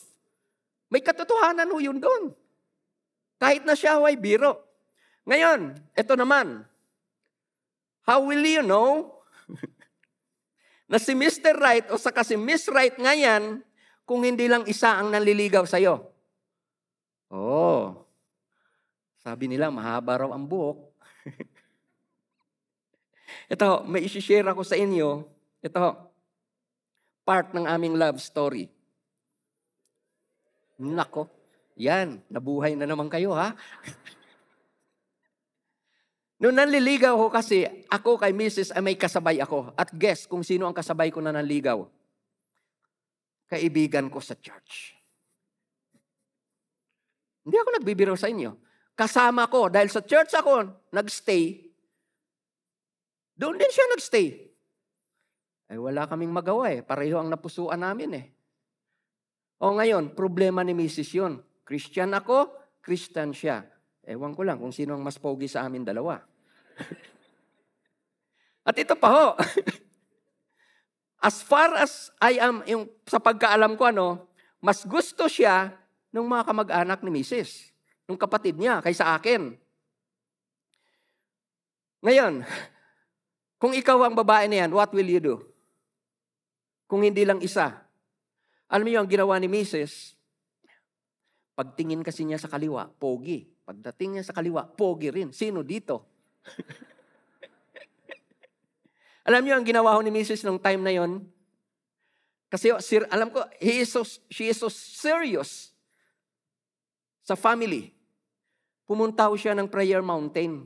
May katotohanan ho yun doon. Kahit na siya ay biro. Ngayon, ito naman. How will you know na si Mr. Right o saka si Miss Right ngayon kung hindi lang isa ang nanliligaw sa iyo? Oh, sabi nila, mahaba raw ang buhok. Ito, may isi-share ako sa inyo. Ito, part ng aming love story. Nako, yan, nabuhay na naman kayo ha. Noong nanliligaw ko kasi, ako kay Mrs. ay may kasabay ako. At guess kung sino ang kasabay ko na nanligaw kaibigan ko sa church. Hindi ako nagbibiro sa inyo. Kasama ko, dahil sa church ako nagstay, doon din siya nagstay. Ay wala kaming magawa eh. Pareho ang napusuan namin eh. O ngayon, problema ni Mrs. yun. Christian ako, Christian siya. Ewan ko lang kung sino ang mas pogi sa amin dalawa. At ito pa ho. as far as I am, yung, sa pagkaalam ko, ano, mas gusto siya ng mga kamag-anak ni Mrs. Ng kapatid niya, kaysa akin. Ngayon, kung ikaw ang babae na yan, what will you do? Kung hindi lang isa. Alam niyo ang ginawa ni Mrs. Pagtingin kasi niya sa kaliwa, pogi. Pagdating niya sa kaliwa, pogi rin. Sino dito? alam niyo ang ginawa ko ni Mrs. nung time na yon? Kasi sir, alam ko, he is so, she is so serious sa family. Pumunta siya ng prayer mountain.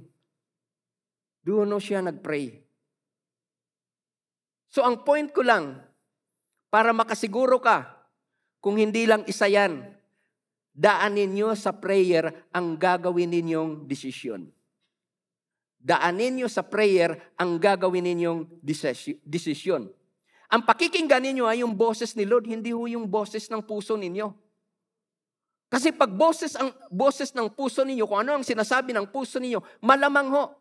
Doon siya nag-pray. So ang point ko lang, para makasiguro ka, kung hindi lang isa yan, daanin nyo sa prayer ang gagawin ninyong desisyon. Daanin nyo sa prayer ang gagawin ninyong desisyon. Ang pakikinggan ninyo ay yung boses ni Lord, hindi ho yung boses ng puso ninyo. Kasi pag boses ang boses ng puso ninyo, kung ano ang sinasabi ng puso ninyo, malamang ho,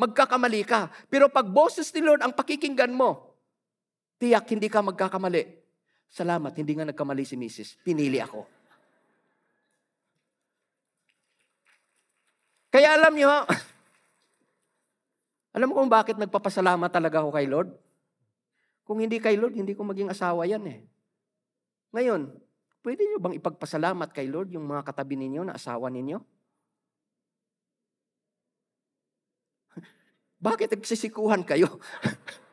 magkakamali ka. Pero pag boses ni Lord ang pakikinggan mo, tiyak hindi ka magkakamali. Salamat, hindi nga nagkamali si Mrs. Pinili ako. Kaya alam niyo, alam mo kung bakit nagpapasalamat talaga ako kay Lord? Kung hindi kay Lord, hindi ko maging asawa yan eh. Ngayon, pwede niyo bang ipagpasalamat kay Lord yung mga katabi ninyo na asawa ninyo? Bakit nagsisikuhan kayo?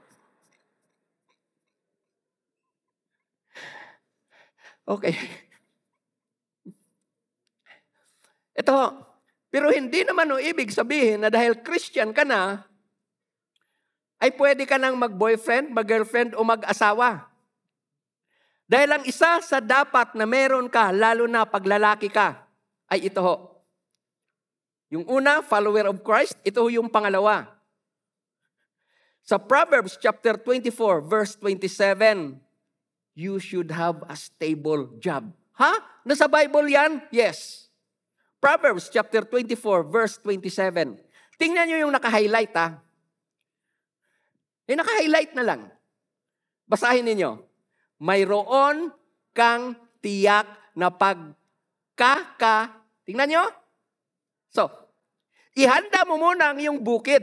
okay. Ito, pero hindi naman o ibig sabihin na dahil Christian ka na, ay pwede ka nang mag-boyfriend, mag-girlfriend o mag-asawa. Dahil ang isa sa dapat na meron ka, lalo na pag lalaki ka, ay ito ho. Yung una, follower of Christ. Ito ho yung pangalawa. Sa Proverbs chapter 24 verse 27, you should have a stable job. Ha? Nasa Bible yan? Yes. Proverbs chapter 24 verse 27. Tingnan nyo yung naka-highlight ha. Yung naka-highlight na lang. Basahin ninyo. Mayroon kang tiyak na pagkaka... Tingnan nyo. So, ihanda mo muna ang iyong bukid.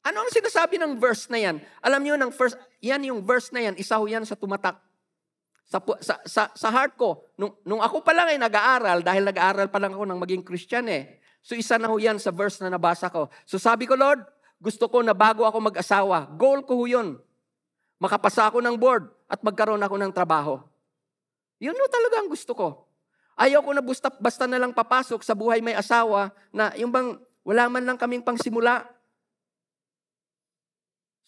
Ano ang sinasabi ng verse na yan? Alam niyo ng first, yan yung verse na yan, isa ho yan sa tumatak. Sa, sa, sa, sa heart ko, nung, nung ako pa lang ay nag-aaral, dahil nag-aaral pa lang ako ng maging Christian eh. So isa na ho yan sa verse na nabasa ko. So sabi ko, Lord, gusto ko na bago ako mag-asawa, goal ko ho yun. Makapasa ako ng board at magkaroon ako ng trabaho. Yun ho talaga ang gusto ko. Ayaw ko na basta, basta na lang papasok sa buhay may asawa na yung bang wala man lang kaming pangsimula.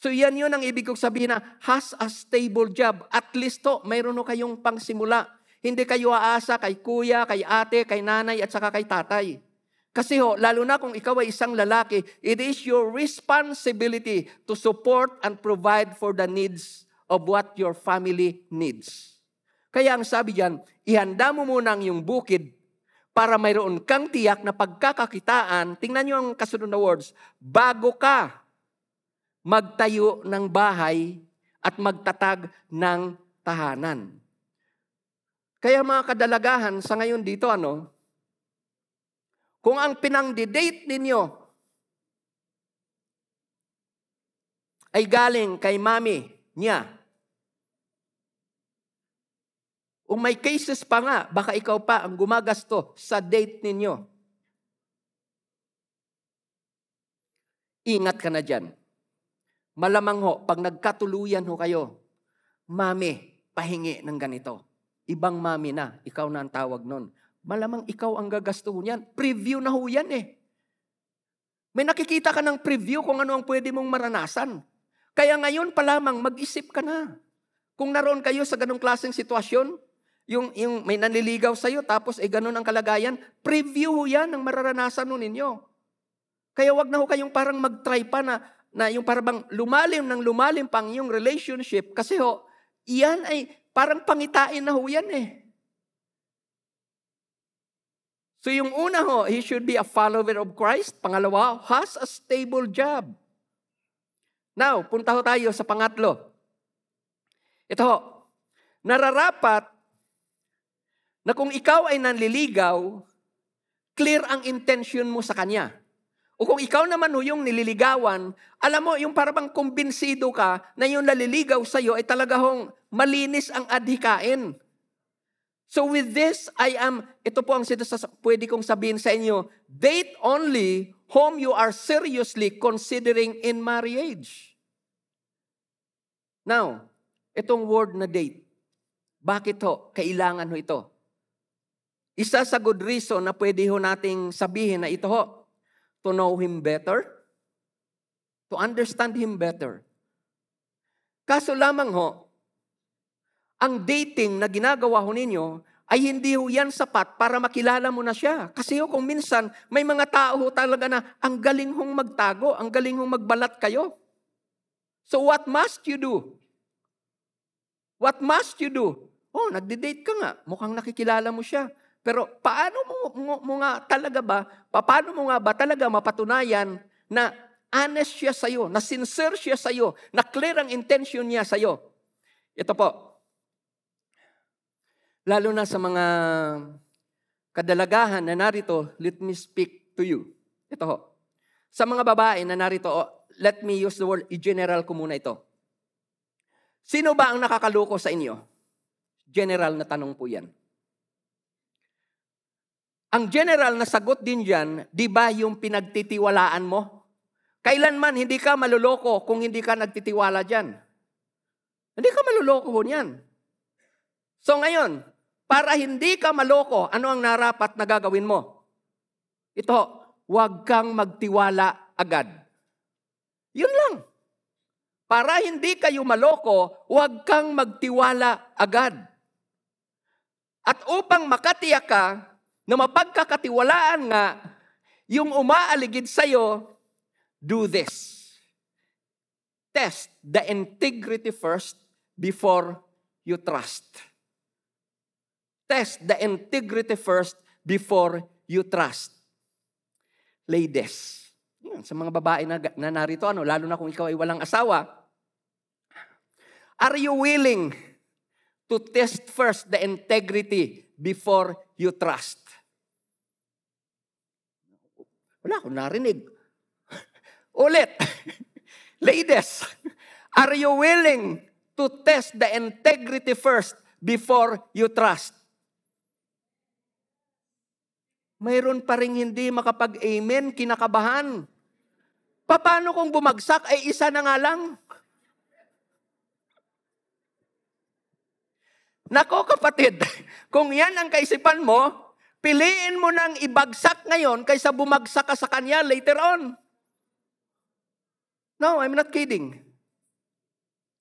So yan yun ang ibig kong sabihin na has a stable job. At least to, mayroon no kayong pangsimula. Hindi kayo aasa kay kuya, kay ate, kay nanay, at saka kay tatay. Kasi ho, lalo na kung ikaw ay isang lalaki, it is your responsibility to support and provide for the needs of what your family needs. Kaya ang sabi diyan, ihanda mo muna ang iyong bukid para mayroon kang tiyak na pagkakakitaan. Tingnan niyo ang kasunod na words, bago ka magtayo ng bahay at magtatag ng tahanan. Kaya mga kadalagahan sa ngayon dito, ano, kung ang pinang-date ninyo ay galing kay mami niya, o may cases pa nga, baka ikaw pa ang gumagasto sa date ninyo. Ingat ka na dyan. Malamang ho, pag nagkatuluyan ho kayo, mami, pahingi ng ganito. Ibang mami na, ikaw na ang tawag nun. Malamang ikaw ang gagasto niyan. Preview na ho yan eh. May nakikita ka ng preview kung ano ang pwede mong maranasan. Kaya ngayon pa lamang, mag-isip ka na. Kung naroon kayo sa ganong klaseng sitwasyon, yung, yung may nanliligaw sa'yo, tapos eh, ganun ang kalagayan, preview ho yan ang mararanasan nun ninyo. Kaya wag na ho kayong parang mag-try pa na na yung parang lumalim ng lumalim pang yung relationship kasi ho, iyan ay parang pangitain na ho yan eh. So yung una ho, he should be a follower of Christ. Pangalawa, has a stable job. Now, punta ho tayo sa pangatlo. Ito ho, nararapat na kung ikaw ay nanliligaw, clear ang intention mo sa kanya. O kung ikaw naman ho yung nililigawan, alam mo, yung parang kumbinsido ka na yung naliligaw sa'yo ay talaga hong malinis ang adhikain. So with this, I am, ito po ang pwede kong sabihin sa inyo, date only whom you are seriously considering in marriage. Now, itong word na date, bakit ho, kailangan ho ito? Isa sa good reason na pwede ho nating sabihin na ito ho, to know Him better, to understand Him better. Kaso lamang ho, ang dating na ginagawa ho ninyo ay hindi ho yan sapat para makilala mo na siya. Kasi ho kung minsan may mga tao ho talaga na ang galing hong magtago, ang galing hong magbalat kayo. So what must you do? What must you do? Oh, nagde-date ka nga. Mukhang nakikilala mo siya. Pero paano mo, mo, mo nga talaga ba, paano mo nga ba talaga mapatunayan na honest siya sa'yo, na sincere siya sa'yo, na clear ang intention niya sa'yo? Ito po, Lalo na sa mga kadalagahan na narito, let me speak to you. Ito ho. Sa mga babae na narito, oh, let me use the word, i-general ko muna ito. Sino ba ang nakakaloko sa inyo? General na tanong po yan. Ang general na sagot din dyan, di ba yung pinagtitiwalaan mo? Kailanman hindi ka maluloko kung hindi ka nagtitiwala dyan. Hindi ka maluloko niyan. So ngayon, para hindi ka maloko, ano ang narapat na gagawin mo? Ito, huwag kang magtiwala agad. Yun lang. Para hindi kayo maloko, huwag kang magtiwala agad. At upang makatiyak ka na mapagkakatiwalaan nga yung umaaligid sa'yo, do this. Test the integrity first before you trust. Test the integrity first before you trust. Ladies, sa mga babae na, na narito, ano, lalo na kung ikaw ay walang asawa, are you willing to test first the integrity before you trust? Wala akong narinig. Ulit. Ladies, are you willing to test the integrity first before you trust? Mayroon pa rin hindi makapag-amen, kinakabahan. Paano kung bumagsak ay isa na nga lang? Nako kapatid, kung yan ang kaisipan mo, piliin mo nang ibagsak ngayon kaysa bumagsak ka sa kanya later on. No, I'm not kidding.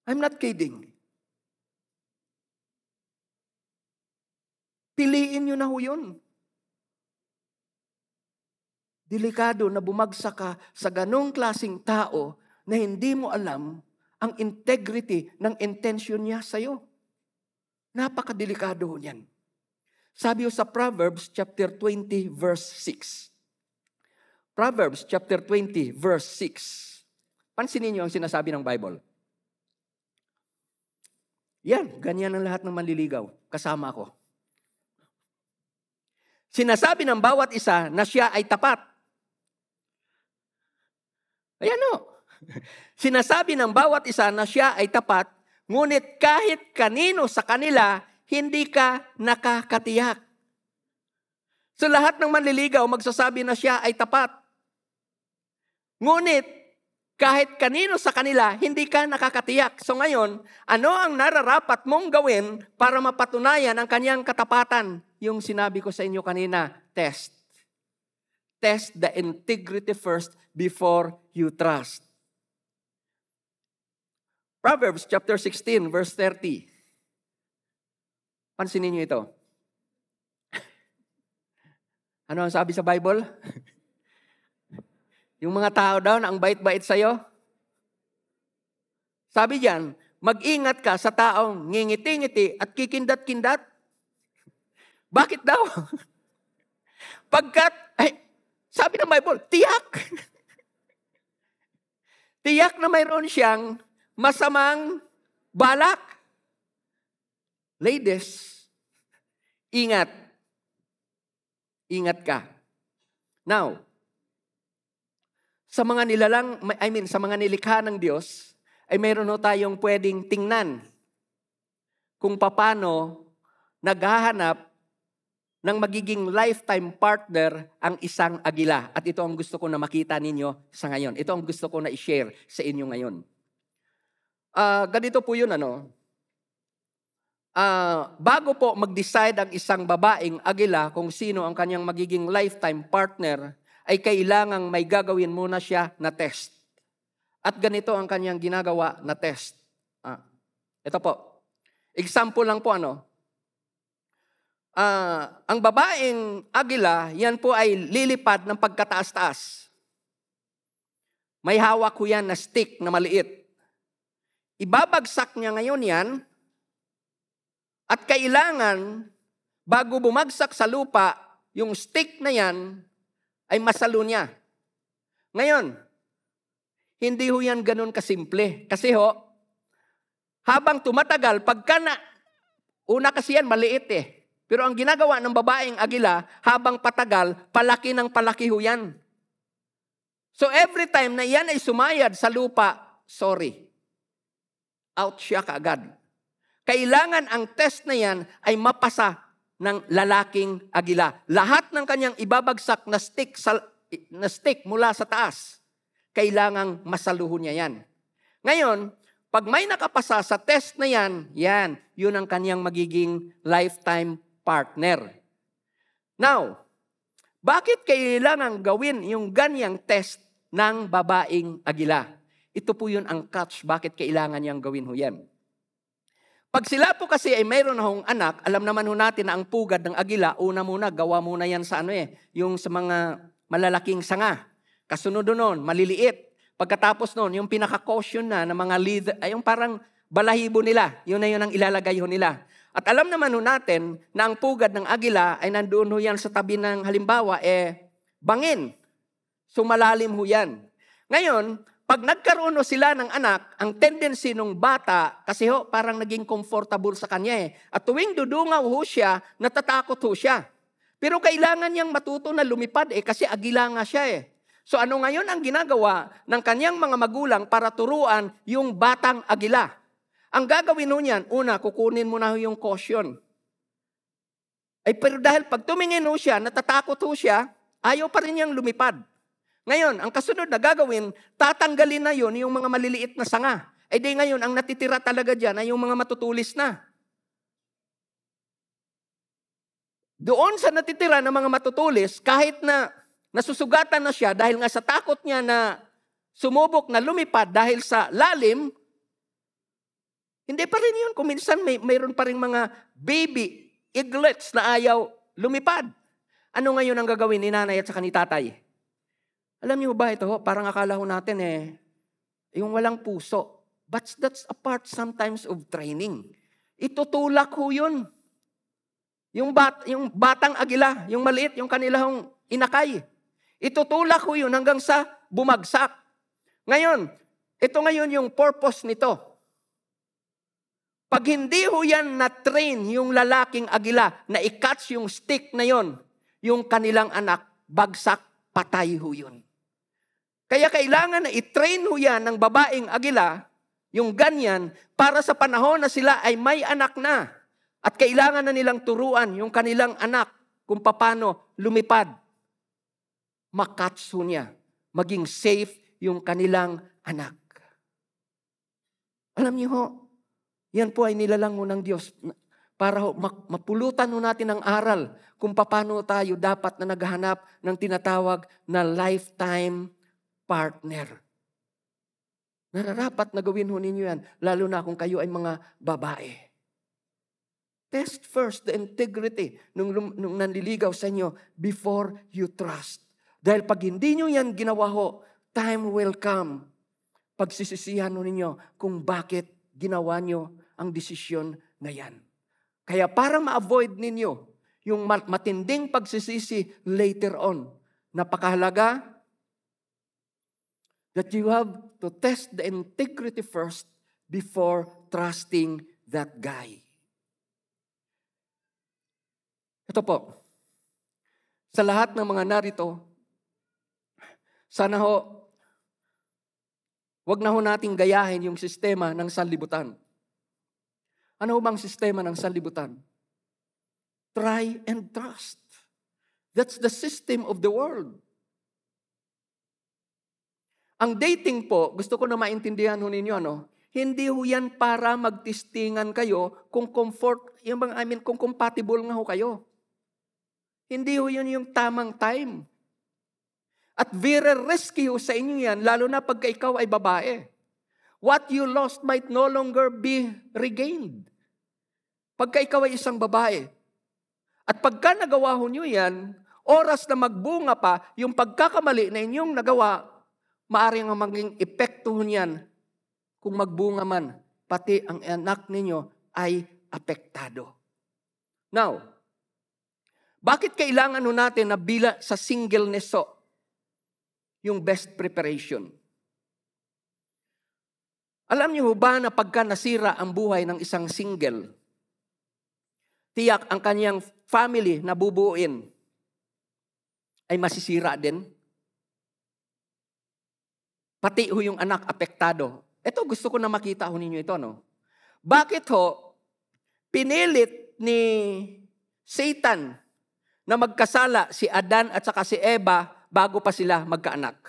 I'm not kidding. Piliin nyo na ho yun. Delikado na bumagsak ka sa ganong klasing tao na hindi mo alam ang integrity ng intention niya sa'yo. Napakadelikado niyan. Sabi sa Proverbs chapter 20 verse 6. Proverbs chapter 20 verse 6. Pansinin niyo ang sinasabi ng Bible. Yan, ganyan ang lahat ng manliligaw. Kasama ko. Sinasabi ng bawat isa na siya ay tapat. Ayan o. Sinasabi ng bawat isa na siya ay tapat, ngunit kahit kanino sa kanila, hindi ka nakakatiyak. So lahat ng manliligaw magsasabi na siya ay tapat. Ngunit kahit kanino sa kanila, hindi ka nakakatiyak. So ngayon, ano ang nararapat mong gawin para mapatunayan ang kanyang katapatan? Yung sinabi ko sa inyo kanina, test. Test the integrity first before you trust. Proverbs chapter 16 verse 30. Pansinin niyo ito. Ano ang sabi sa Bible? Yung mga tao daw na ang bait-bait sa'yo, Sabi diyan, mag-ingat ka sa taong ngingiti-ngiti at kikindat-kindat. Bakit daw? Pagkat, ay, sabi ng Bible, tiyak. tiyak na mayroon siyang masamang balak. Ladies, ingat. Ingat ka. Now, sa mga nilalang, I mean, sa mga nilikha ng Diyos, ay mayroon no tayong pwedeng tingnan kung paano naghahanap ng magiging lifetime partner ang isang agila. At ito ang gusto ko na makita ninyo sa ngayon. Ito ang gusto ko na i-share sa inyo ngayon. Uh, ganito po yun, ano? Uh, bago po mag-decide ang isang babaeng agila kung sino ang kanyang magiging lifetime partner, ay kailangang may gagawin muna siya na test. At ganito ang kanyang ginagawa na test. Ah, ito po. Example lang po ano. Ah, ang babaeng agila, yan po ay lilipad ng pagkataas-taas. May hawak ko yan na stick na maliit. Ibabagsak niya ngayon yan at kailangan, bago bumagsak sa lupa, yung stick na yan ay masalo niya. Ngayon, hindi ho yan ganun kasimple. Kasi ho, habang tumatagal, pagka na, una kasi yan, maliit eh. Pero ang ginagawa ng babaeng agila, habang patagal, palaki ng palaki ho yan. So every time na yan ay sumayad sa lupa, sorry, out siya kaagad. Kailangan ang test na yan ay mapasa ng lalaking agila. Lahat ng kanyang ibabagsak na stick, sa, na stick mula sa taas, kailangang masaluho niya yan. Ngayon, pag may nakapasa sa test na yan, yan, yun ang kanyang magiging lifetime partner. Now, bakit kailangan gawin yung ganyang test ng babaeng agila? Ito po yun ang catch, bakit kailangan niyang gawin ho yan. Pag sila po kasi ay mayroon na hong anak, alam naman ho natin na ang pugad ng agila, una muna, gawa muna yan sa ano eh, yung sa mga malalaking sanga. Kasunod noon, maliliit. Pagkatapos noon, yung pinaka-caution na ng mga leader, ay yung parang balahibo nila, yun na yun ang ilalagay ho nila. At alam naman ho natin na ang pugad ng agila ay nandoon ho yan sa tabi ng halimbawa, eh, bangin. Sumalalim ho yan. Ngayon, pag nagkaroon no sila ng anak, ang tendency ng bata, kasi ho, parang naging comfortable sa kanya eh. At tuwing dudungaw ho siya, natatakot ho siya. Pero kailangan niyang matuto na lumipad eh, kasi agila nga siya eh. So ano ngayon ang ginagawa ng kanyang mga magulang para turuan yung batang agila? Ang gagawin ho niyan, una, kukunin mo na yung caution. Ay pero dahil pag tumingin ho siya, natatakot ho siya, ayaw pa rin niyang lumipad. Ngayon, ang kasunod na gagawin, tatanggalin na yon yung mga maliliit na sanga. E di ngayon, ang natitira talaga dyan ay yung mga matutulis na. Doon sa natitira ng mga matutulis, kahit na nasusugatan na siya dahil nga sa takot niya na sumubok na lumipad dahil sa lalim, hindi pa rin yun. Kung minsan may, mayroon pa rin mga baby eaglets na ayaw lumipad. Ano ngayon ang gagawin ni nanay at sa ni tatay? Alam niyo ba ito, parang akala ho natin eh, yung walang puso. But that's a part sometimes of training. Itutulak ho yun. Yung, bat, yung batang agila, yung maliit, yung kanilang inakay. Itutulak ho yun hanggang sa bumagsak. Ngayon, ito ngayon yung purpose nito. Pag hindi ho yan na-train yung lalaking agila na i-catch yung stick na yon, yung kanilang anak, bagsak, patay ho yun. Kaya kailangan na i-train ho yan ng babaeng agila, yung ganyan, para sa panahon na sila ay may anak na. At kailangan na nilang turuan yung kanilang anak kung paano lumipad. Makatso niya. Maging safe yung kanilang anak. Alam niyo ho, yan po ay nilalang ng Diyos para ho, mapulutan ho natin ang aral kung paano tayo dapat na naghahanap ng tinatawag na lifetime partner. Nararapat na gawin ho ninyo yan, lalo na kung kayo ay mga babae. Test first the integrity nung, nung nanliligaw sa inyo before you trust. Dahil pag hindi nyo yan ginawa ho, time will come. pagsisisihan ninyo kung bakit ginawa nyo ang desisyon na yan. Kaya para ma-avoid ninyo yung matinding pagsisisi later on, napakahalaga that you have to test the integrity first before trusting that guy. Ito po, sa lahat ng mga narito, sana ho, wag na ho nating gayahin yung sistema ng sanlibutan. Ano bang sistema ng sanlibutan? Try and trust. That's the system of the world. Ang dating po, gusto ko na maintindihan ho ninyo, ano? Hindi ho yan para magtistingan kayo kung comfort, yung mga, I mean, kung compatible nga ho kayo. Hindi ho yun yung tamang time. At very risky ho sa inyo yan, lalo na pagka ikaw ay babae. What you lost might no longer be regained. Pagka ikaw ay isang babae. At pagka nagawa ho nyo yan, oras na magbunga pa, yung pagkakamali na inyong nagawa, maaaring maging epekto niyan kung magbunga man, pati ang anak ninyo ay apektado. Now, bakit kailangan ho natin na bila sa singleness ho, yung best preparation? Alam niyo ba na pagka nasira ang buhay ng isang single, tiyak ang kanyang family na bubuuin ay masisira din? Pati ho yung anak apektado ito gusto ko na makita ho ninyo ito, no? Bakit ho, pinilit ni Satan na magkasala si Adan at saka si Eva bago pa sila magkaanak?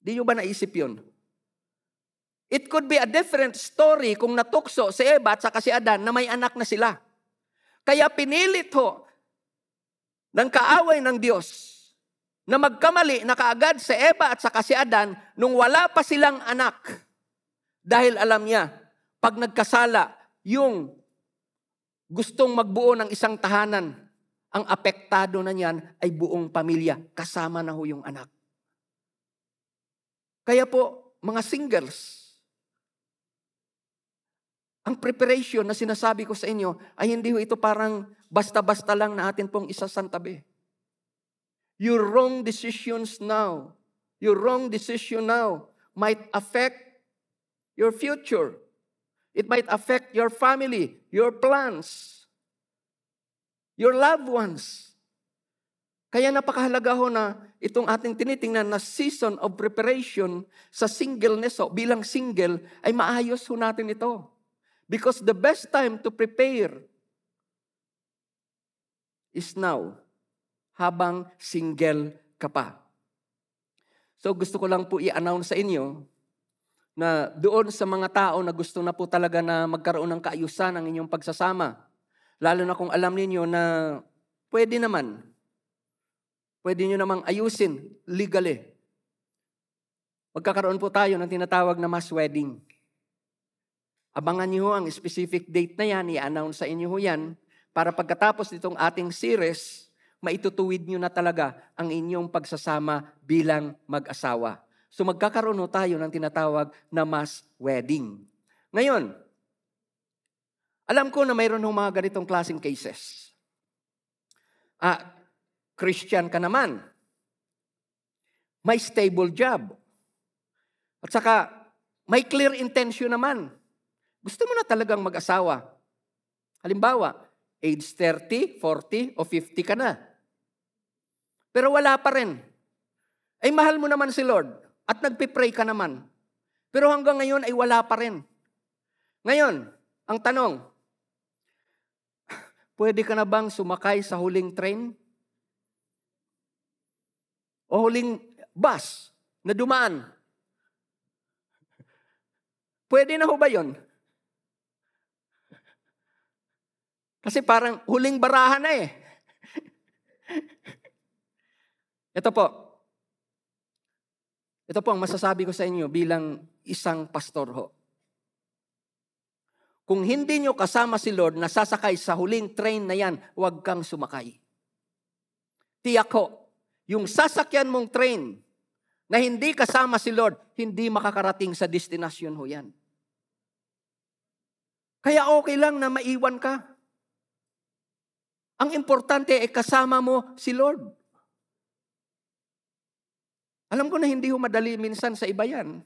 Di nyo ba naisip yun? It could be a different story kung natukso si Eva at saka si Adan na may anak na sila. Kaya pinilit ho ng kaaway ng Diyos na magkamali na kaagad sa Eva at saka si Adan nung wala pa silang anak. Dahil alam niya, pag nagkasala, yung gustong magbuo ng isang tahanan, ang apektado na niyan ay buong pamilya, kasama na ho yung anak. Kaya po, mga singles, ang preparation na sinasabi ko sa inyo ay hindi ho ito parang basta-basta lang na atin pong isasantabi. Your wrong decisions now, your wrong decision now might affect your future. It might affect your family, your plans, your loved ones. Kaya napakahalaga ho na itong ating tinitingnan na season of preparation sa singleness ho, bilang single, ay maayos ho natin ito. Because the best time to prepare is now habang single ka pa. So gusto ko lang po i-announce sa inyo na doon sa mga tao na gusto na po talaga na magkaroon ng kaayusan ang inyong pagsasama, lalo na kung alam ninyo na pwede naman, pwede nyo namang ayusin legally. Magkakaroon po tayo ng tinatawag na mass wedding. Abangan niyo ang specific date na yan, i-announce sa inyo yan, para pagkatapos nitong ating series, maitutuwid nyo na talaga ang inyong pagsasama bilang mag-asawa. So magkakaroon tayo ng tinatawag na mass wedding. Ngayon, alam ko na mayroon ng mga ganitong klaseng cases. Ah, Christian ka naman. May stable job. At saka, may clear intention naman. Gusto mo na talagang mag-asawa. Halimbawa, age 30, 40, o 50 ka na. Pero wala pa rin. Ay mahal mo naman si Lord at nagpipray ka naman. Pero hanggang ngayon ay wala pa rin. Ngayon, ang tanong, pwede ka na bang sumakay sa huling train? O huling bus na dumaan? Pwede na ho ba yon? Kasi parang huling barahan na eh. Ito po. Ito po ang masasabi ko sa inyo bilang isang pastor ho. Kung hindi nyo kasama si Lord na sasakay sa huling train na yan, huwag kang sumakay. Tiyak ho, yung sasakyan mong train na hindi kasama si Lord, hindi makakarating sa destinasyon ho yan. Kaya okay lang na maiwan ka. Ang importante ay kasama mo si Lord. Alam ko na hindi ho madali minsan sa iba yan.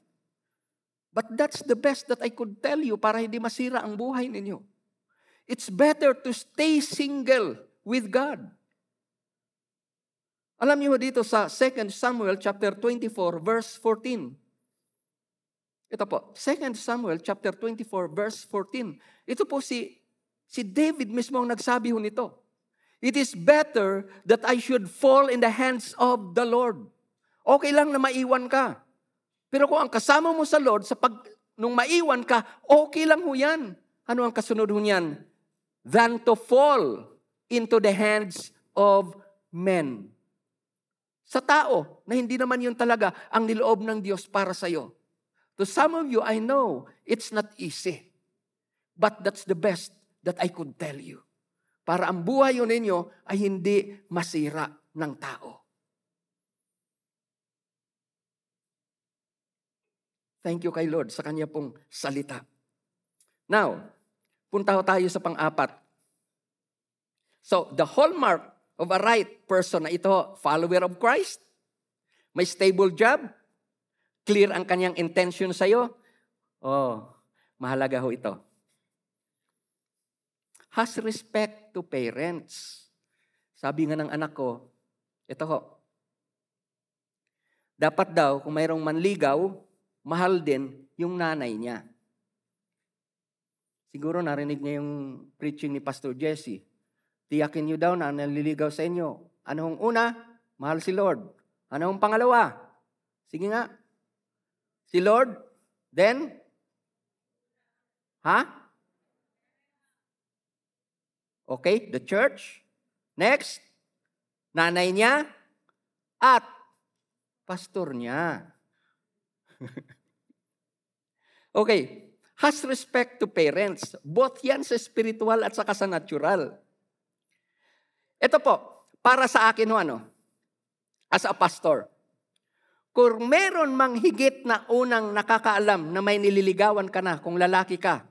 But that's the best that I could tell you para hindi masira ang buhay ninyo. It's better to stay single with God. Alam niyo dito sa 2 Samuel chapter 24 verse 14. Ito po, 2 Samuel chapter 24 verse 14. Ito po si si David mismo ang nagsabi ho nito. It is better that I should fall in the hands of the Lord. Okay lang na maiwan ka. Pero kung ang kasama mo sa Lord, sa pag, nung maiwan ka, okay lang ho yan. Ano ang kasunod ho niyan? Than to fall into the hands of men. Sa tao, na hindi naman yun talaga ang niloob ng Diyos para sa iyo. To some of you, I know it's not easy. But that's the best that I could tell you. Para ang buhay yun ninyo ay hindi masira ng tao. Thank you kay Lord sa kanya pong salita. Now, punta tayo sa pang-apat. So, the hallmark of a right person na ito, follower of Christ, may stable job, clear ang kanyang intention sa'yo, oh, mahalaga ho ito. Has respect to parents. Sabi nga ng anak ko, ito ho, dapat daw, kung mayroong manligaw, mahal din yung nanay niya. Siguro narinig niya yung preaching ni Pastor Jesse. Tiyakin niyo daw na naliligaw sa inyo. Anong una? Mahal si Lord. Anong pangalawa? Sige nga. Si Lord. Then? Ha? Okay, the church. Next, nanay niya at pastor niya. okay, has respect to parents. Both yan sa spiritual at saka sa natural. Ito po, para sa akin ho, ano, as a pastor, kung meron mang higit na unang nakakaalam na may nililigawan ka na kung lalaki ka,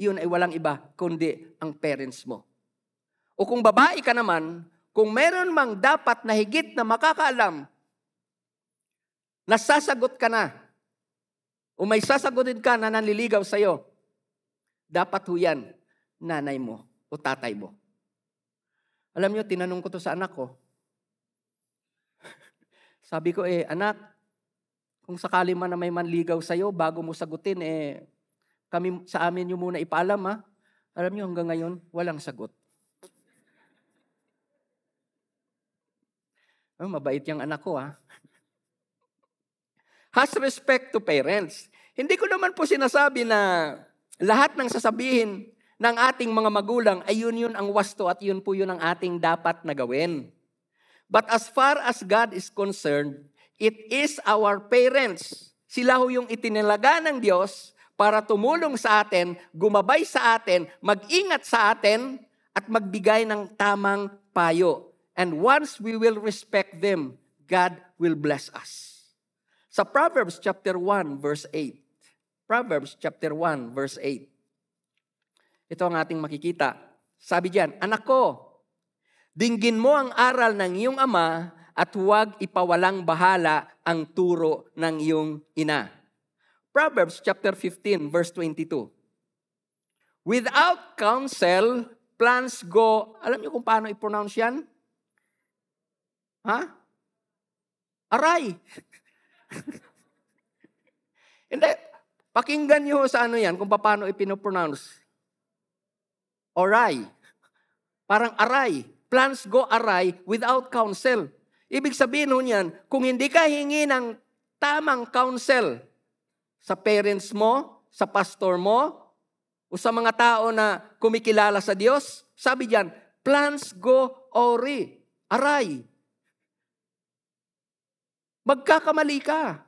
yun ay walang iba kundi ang parents mo. O kung babae ka naman, kung meron mang dapat na higit na makakaalam, nasasagot ka na, o may sasagutin ka na nanliligaw sa'yo, dapat ho yan, nanay mo o tatay mo. Alam nyo, tinanong ko to sa anak ko. Sabi ko, eh, anak, kung sakali man na may manligaw sa'yo, bago mo sagutin, eh, kami, sa amin nyo muna ipaalam, ha? Alam nyo, hanggang ngayon, walang sagot. Oh, mabait yung anak ko, ha? Has respect to parents. Hindi ko naman po sinasabi na lahat ng sasabihin ng ating mga magulang ay yun yun ang wasto at yun po yun ang ating dapat na gawin. But as far as God is concerned, it is our parents. Sila ho yung itinilaga ng Diyos para tumulong sa atin, gumabay sa atin, mag-ingat sa atin, at magbigay ng tamang payo. And once we will respect them, God will bless us. Sa Proverbs chapter 1 verse 8. Proverbs chapter 1 verse 8. Ito ang ating makikita. Sabi diyan, Anak ko, dinggin mo ang aral ng iyong ama at huwag ipawalang bahala ang turo ng iyong ina. Proverbs chapter 15 verse 22. Without counsel, plans go, alam niyo kung paano i-pronounce yan? Ha? Aray. Hindi. Pakinggan niyo sa ano yan kung paano ipinopronounce. Aray. Parang aray. Plans go aray without counsel. Ibig sabihin nun yan, kung hindi ka hingi ng tamang counsel sa parents mo, sa pastor mo, o sa mga tao na kumikilala sa Diyos, sabi diyan, plans go ori, aray. Magkakamali ka.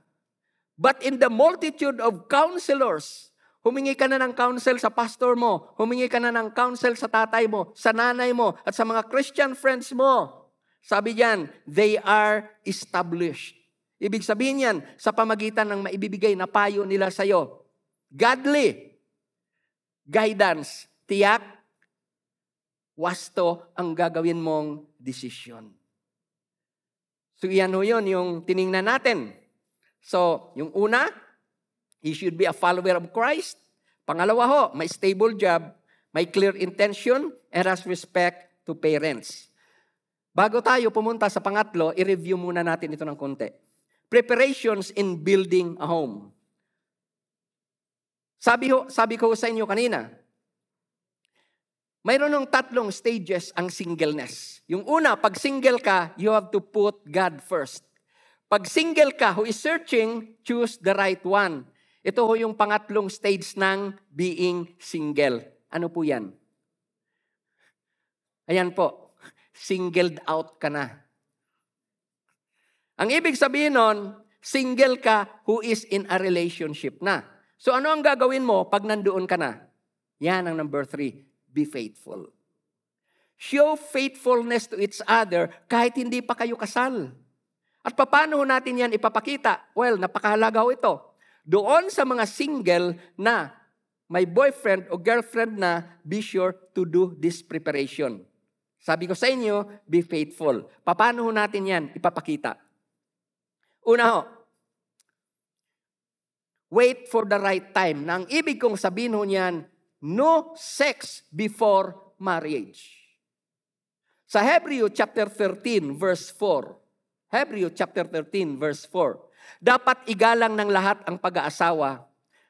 But in the multitude of counselors, humingi ka na ng counsel sa pastor mo, humingi ka na ng counsel sa tatay mo, sa nanay mo, at sa mga Christian friends mo. Sabi diyan, they are established Ibig sabihin yan, sa pamagitan ng maibibigay na payo nila sa'yo. Godly guidance, tiyak, wasto ang gagawin mong desisyon. So yan ho yun, yung tiningnan natin. So, yung una, he should be a follower of Christ. Pangalawa ho, may stable job, may clear intention, and has respect to parents. Bago tayo pumunta sa pangatlo, i-review muna natin ito ng konti. Preparations in building a home. Sabi, ho, sabi ko sa inyo kanina, mayroon ng tatlong stages ang singleness. Yung una, pag single ka, you have to put God first. Pag single ka who is searching, choose the right one. Ito ho yung pangatlong stage ng being single. Ano po yan? Ayan po, singled out ka na. Ang ibig sabihin nun, single ka who is in a relationship na. So ano ang gagawin mo pag nandoon ka na? Yan ang number three, be faithful. Show faithfulness to each other kahit hindi pa kayo kasal. At paano natin yan ipapakita? Well, napakahalaga ito. Doon sa mga single na may boyfriend o girlfriend na, be sure to do this preparation. Sabi ko sa inyo, be faithful. Paano natin yan ipapakita? Una ho, wait for the right time. Na ang ibig kong sabihin ho niyan, no sex before marriage. Sa Hebrew chapter 13 verse 4, Hebrew chapter 13 verse 4, dapat igalang ng lahat ang pag-aasawa.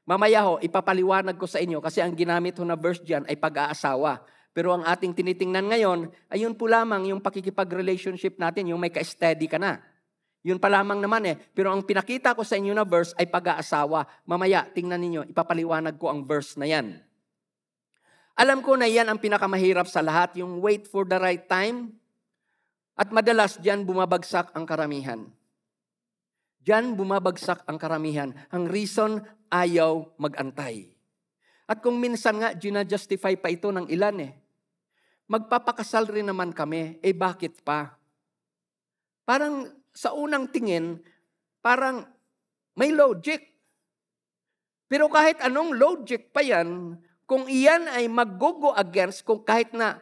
Mamaya ho, ipapaliwanag ko sa inyo kasi ang ginamit ho na verse diyan ay pag-aasawa. Pero ang ating tinitingnan ngayon, ayun po lamang yung pakikipag-relationship natin, yung may ka-steady ka na. Yun pa lamang naman eh. Pero ang pinakita ko sa inyo na verse ay pag-aasawa. Mamaya, tingnan ninyo, ipapaliwanag ko ang verse na yan. Alam ko na yan ang pinakamahirap sa lahat, yung wait for the right time. At madalas dyan bumabagsak ang karamihan. Diyan bumabagsak ang karamihan. Ang reason, ayaw magantay. At kung minsan nga, gina-justify pa ito ng ilan eh. Magpapakasal rin naman kami, eh bakit pa? Parang sa unang tingin, parang may logic. Pero kahit anong logic pa yan, kung iyan ay mag-go against, kung kahit na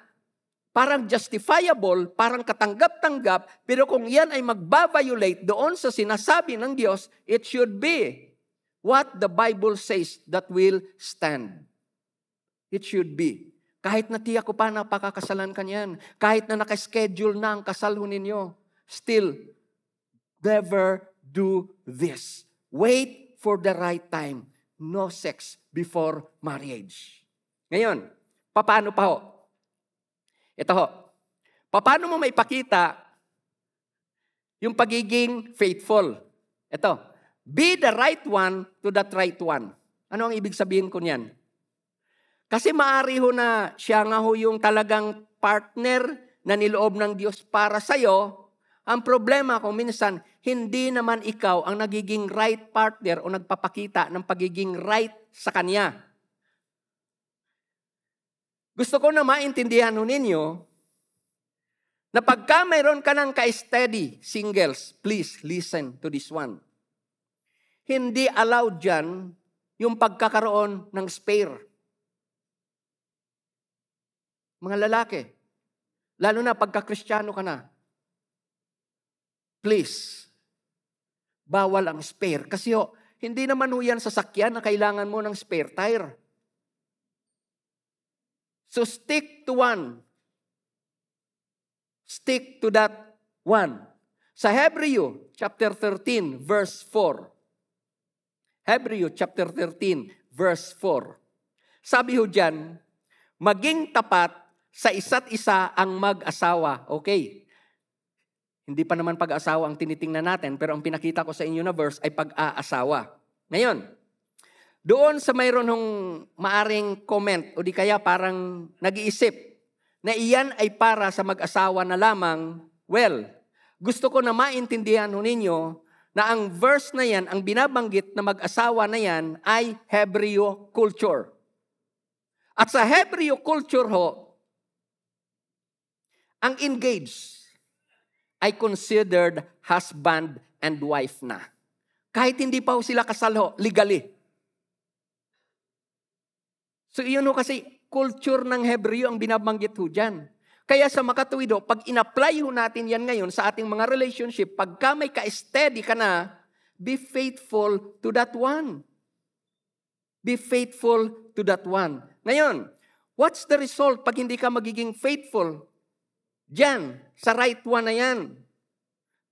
parang justifiable, parang katanggap-tanggap, pero kung iyan ay magbabiolate doon sa sinasabi ng Diyos, it should be what the Bible says that will stand. It should be. Kahit na tiyak ko pa na pakakasalan ka niyan, kahit na nakaschedule na ang kasal ninyo, still, Never do this. Wait for the right time. No sex before marriage. Ngayon, paano pa ho? Ito ho. Paano mo maipakita yung pagiging faithful? Ito. Be the right one to that right one. Ano ang ibig sabihin ko niyan? Kasi maari ho na siya nga ho yung talagang partner na niloob ng Diyos para sa'yo, ang problema kung minsan, hindi naman ikaw ang nagiging right partner o nagpapakita ng pagiging right sa Kanya. Gusto ko na maintindihan ninyo na pagka mayroon ka ng ka-steady singles, please listen to this one. Hindi allowed dyan yung pagkakaroon ng spare. Mga lalaki, lalo na pagka-kristyano ka na, Please, bawal ang spare. Kasi ho, hindi naman ho yan sasakyan na kailangan mo ng spare tire. So stick to one. Stick to that one. Sa Hebreo chapter 13 verse 4. Hebreo chapter 13 verse 4. Sabi ho dyan, maging tapat sa isa't isa ang mag-asawa. Okay, hindi pa naman pag-asawa ang tinitingnan natin, pero ang pinakita ko sa inyo na verse ay pag-aasawa. Ngayon, doon sa mayroon ng maaring comment o di kaya parang nag-iisip na iyan ay para sa mag-asawa na lamang, well, gusto ko na maintindihan ho ninyo na ang verse na yan, ang binabanggit na mag-asawa na yan ay Hebreo culture. At sa Hebreo culture ho, ang engaged ay considered husband and wife na. Kahit hindi pa sila kasal legally. So iyon ho kasi culture ng Hebreo ang binabanggit ho dyan. Kaya sa makatuwid ho, pag in-apply ho natin yan ngayon sa ating mga relationship, pagka may ka-steady ka na, be faithful to that one. Be faithful to that one. Ngayon, what's the result pag hindi ka magiging faithful? Diyan, sa right one na yan.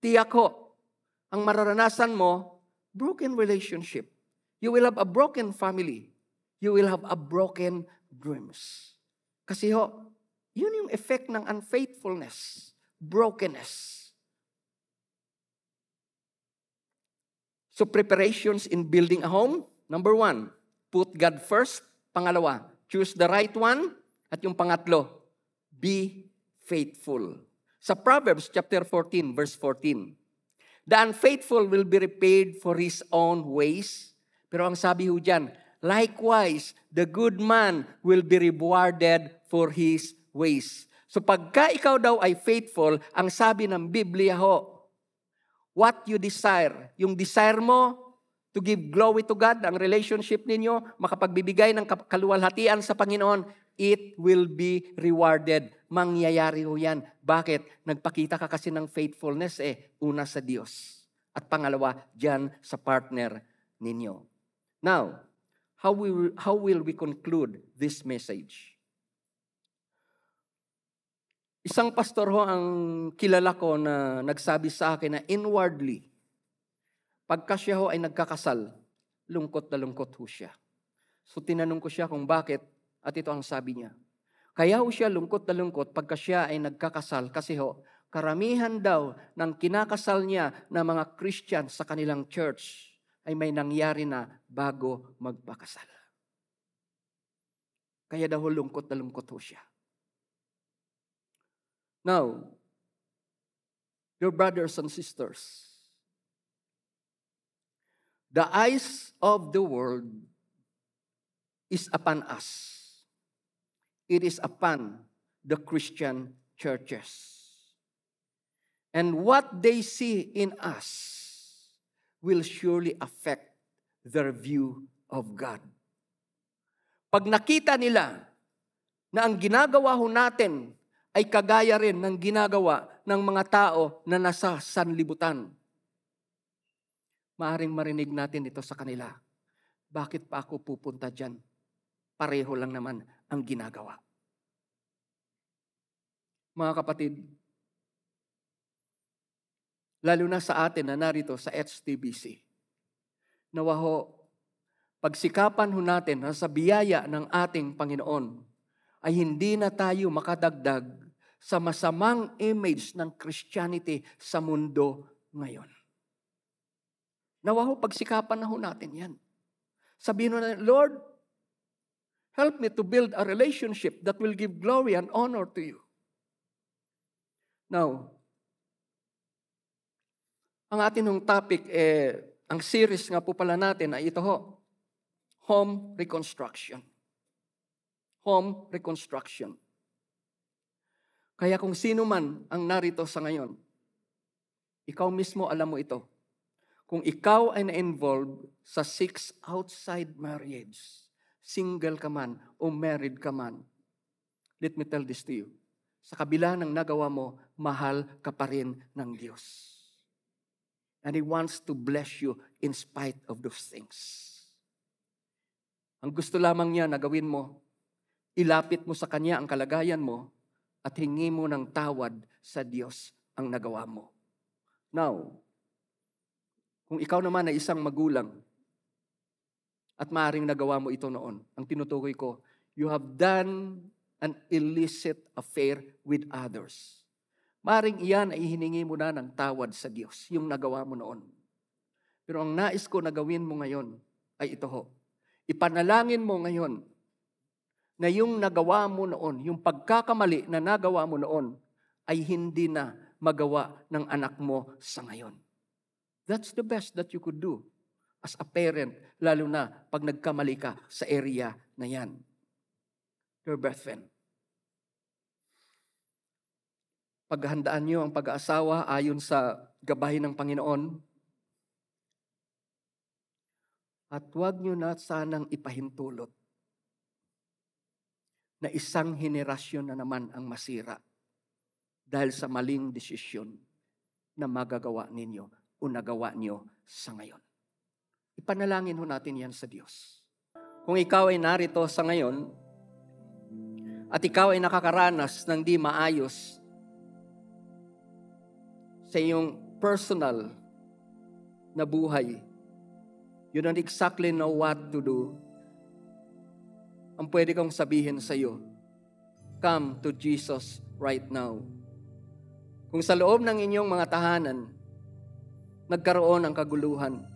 Tiyak ho, ang mararanasan mo, broken relationship. You will have a broken family. You will have a broken dreams. Kasi ho, yun yung effect ng unfaithfulness, brokenness. So preparations in building a home, number one, put God first. Pangalawa, choose the right one. At yung pangatlo, be faithful. Sa Proverbs chapter 14, verse 14, The unfaithful will be repaid for his own ways. Pero ang sabi ho dyan, likewise, the good man will be rewarded for his ways. So pagka ikaw daw ay faithful, ang sabi ng Biblia ho, what you desire, yung desire mo to give glory to God, ang relationship ninyo, makapagbibigay ng kaluwalhatian sa Panginoon, it will be rewarded. Mangyayari ho yan. Bakit? Nagpakita ka kasi ng faithfulness eh. Una sa Diyos. At pangalawa, dyan sa partner ninyo. Now, how will, how will we conclude this message? Isang pastor ho ang kilala ko na nagsabi sa akin na inwardly, pagka siya ho ay nagkakasal, lungkot na lungkot ho siya. So tinanong ko siya kung bakit at ito ang sabi niya. Kaya ho siya lungkot na lungkot pagka siya ay nagkakasal kasi ho, karamihan daw ng kinakasal niya na mga Christian sa kanilang church ay may nangyari na bago magpakasal. Kaya daw lungkot na lungkot ho siya. Now, your brothers and sisters, the eyes of the world is upon us. It is upon the Christian churches. And what they see in us will surely affect their view of God. Pag nakita nila na ang ginagawa ho natin ay kagaya rin ng ginagawa ng mga tao na nasa sanlibutan. Maaring marinig natin ito sa kanila. Bakit pa ako pupunta dyan? Pareho lang naman ang ginagawa. Mga kapatid, lalo na sa atin na narito sa HTBC, nawa ho, pagsikapan ho natin na sa biyaya ng ating Panginoon, ay hindi na tayo makadagdag sa masamang image ng Christianity sa mundo ngayon. Nawa ho, pagsikapan na ho natin yan. Sabihin na, Lord, help me to build a relationship that will give glory and honor to you. Now, ang atin topic, eh, ang series nga po pala natin ay ito ho, home reconstruction. Home reconstruction. Kaya kung sino man ang narito sa ngayon, ikaw mismo alam mo ito. Kung ikaw ay na-involved sa six outside marriage, single ka man o married ka man, let me tell this to you. Sa kabila ng nagawa mo, mahal ka pa rin ng Diyos. And He wants to bless you in spite of those things. Ang gusto lamang niya na gawin mo, ilapit mo sa Kanya ang kalagayan mo at hingi mo ng tawad sa Diyos ang nagawa mo. Now, kung ikaw naman ay isang magulang at maaring nagawa mo ito noon, ang tinutukoy ko, you have done an illicit affair with others. Maring iyan ay hiningi mo na ng tawad sa Diyos, yung nagawa mo noon. Pero ang nais ko na gawin mo ngayon ay ito ho. Ipanalangin mo ngayon na yung nagawa mo noon, yung pagkakamali na nagawa mo noon, ay hindi na magawa ng anak mo sa ngayon. That's the best that you could do as a parent, lalo na pag nagkamali ka sa area na yan. Your brethren, Paghandaan niyo ang pag-aasawa ayon sa gabay ng Panginoon. At huwag niyo na sanang ipahintulot na isang henerasyon na naman ang masira dahil sa maling desisyon na magagawa ninyo o nagawa niyo sa ngayon. Ipanalangin ho natin yan sa Diyos. Kung ikaw ay narito sa ngayon at ikaw ay nakakaranas ng di maayos sa iyong personal na buhay, you don't exactly know what to do, ang pwede kong sabihin sa iyo, come to Jesus right now. Kung sa loob ng inyong mga tahanan, nagkaroon ng kaguluhan,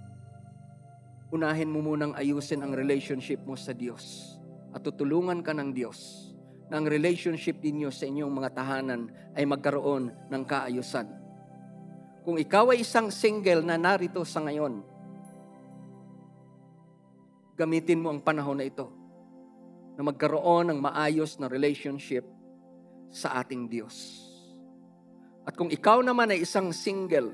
unahin mo munang ayusin ang relationship mo sa Diyos at tutulungan ka ng Diyos na ang relationship ninyo sa inyong mga tahanan ay magkaroon ng kaayusan. Kung ikaw ay isang single na narito sa ngayon, gamitin mo ang panahon na ito na magkaroon ng maayos na relationship sa ating Diyos. At kung ikaw naman ay isang single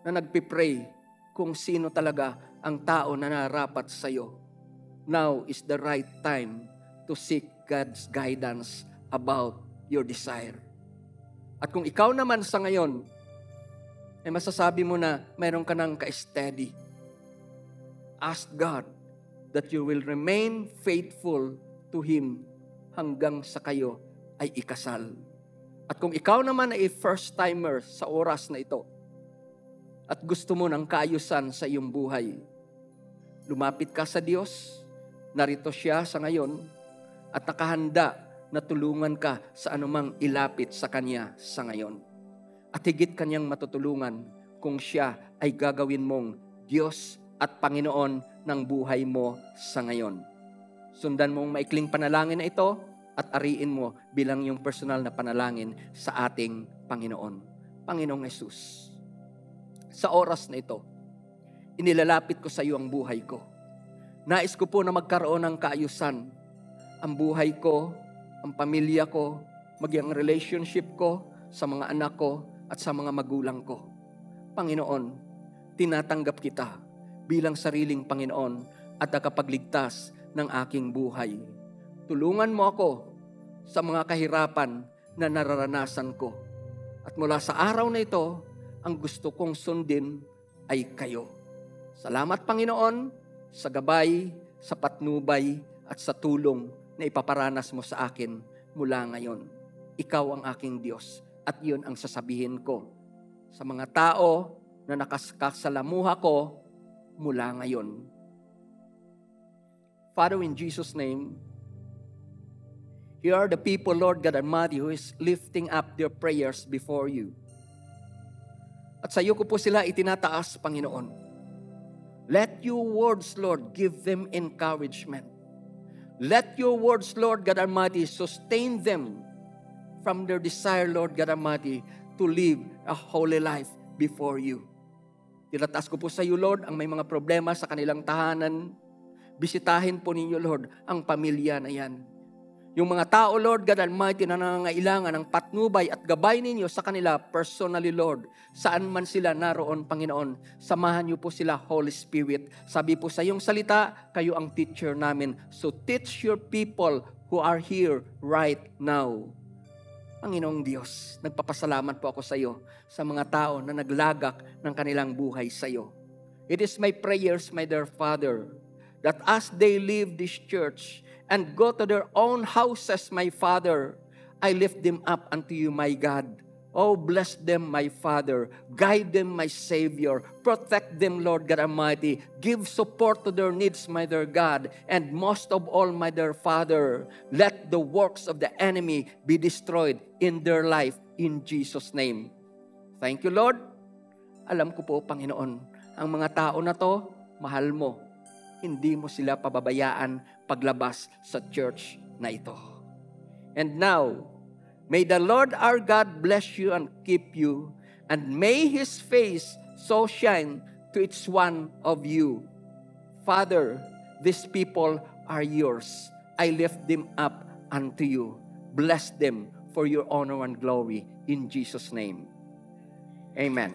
na nagpipray kung sino talaga ang tao na narapat sa iyo, now is the right time to seek God's guidance about your desire. At kung ikaw naman sa ngayon, ay masasabi mo na mayroon ka ng ka-steady. Ask God that you will remain faithful to Him hanggang sa kayo ay ikasal. At kung ikaw naman ay first-timer sa oras na ito, at gusto mo ng kaayusan sa iyong buhay, lumapit ka sa Diyos, narito siya sa ngayon, at nakahanda na tulungan ka sa anumang ilapit sa Kanya sa ngayon. At higit Kanyang matutulungan kung siya ay gagawin mong Diyos at Panginoon ng buhay mo sa ngayon. Sundan mo ang maikling panalangin na ito at ariin mo bilang yung personal na panalangin sa ating Panginoon. Panginoong Yesus, sa oras na ito, inilalapit ko sa iyo ang buhay ko. Nais ko po na magkaroon ng kaayusan ang buhay ko, ang pamilya ko, maging relationship ko sa mga anak ko at sa mga magulang ko. Panginoon, tinatanggap kita bilang sariling Panginoon at nakapagligtas ng aking buhay. Tulungan mo ako sa mga kahirapan na nararanasan ko. At mula sa araw na ito, ang gusto kong sundin ay kayo. Salamat Panginoon sa gabay, sa patnubay at sa tulong na ipaparanas mo sa akin mula ngayon. Ikaw ang aking Diyos at iyon ang sasabihin ko sa mga tao na nakasalamuha ko mula ngayon. Father, in Jesus' name, here are the people, Lord God Almighty, who is lifting up their prayers before you. At sa iyo ko po sila itinataas, Panginoon. Let your words, Lord, give them encouragement. Let your words, Lord God Almighty, sustain them from their desire, Lord God Almighty, to live a holy life before you. Tinataas ko po sa iyo, Lord, ang may mga problema sa kanilang tahanan. Bisitahin po ninyo, Lord, ang pamilya na yan. Yung mga tao, Lord God Almighty, na nangangailangan ng patnubay at gabay ninyo sa kanila personally, Lord. Saan man sila naroon, Panginoon, samahan niyo po sila, Holy Spirit. Sabi po sa iyong salita, kayo ang teacher namin. So teach your people who are here right now. Panginoong Diyos, nagpapasalamat po ako sa iyo sa mga tao na naglagak ng kanilang buhay sa iyo. It is my prayers, my dear Father, that as they leave this church and go to their own houses, my Father, I lift them up unto you, my God. Oh, bless them, my Father. Guide them, my Savior. Protect them, Lord God Almighty. Give support to their needs, my dear God. And most of all, my dear Father, let the works of the enemy be destroyed in their life in Jesus' name. Thank you, Lord. Alam ko po, Panginoon, ang mga tao na to, mahal mo. Hindi mo sila pababayaan paglabas sa church na ito. And now, May the Lord our God bless you and keep you, and may His face so shine to each one of you. Father, these people are yours. I lift them up unto you. Bless them for your honor and glory in Jesus' name. Amen.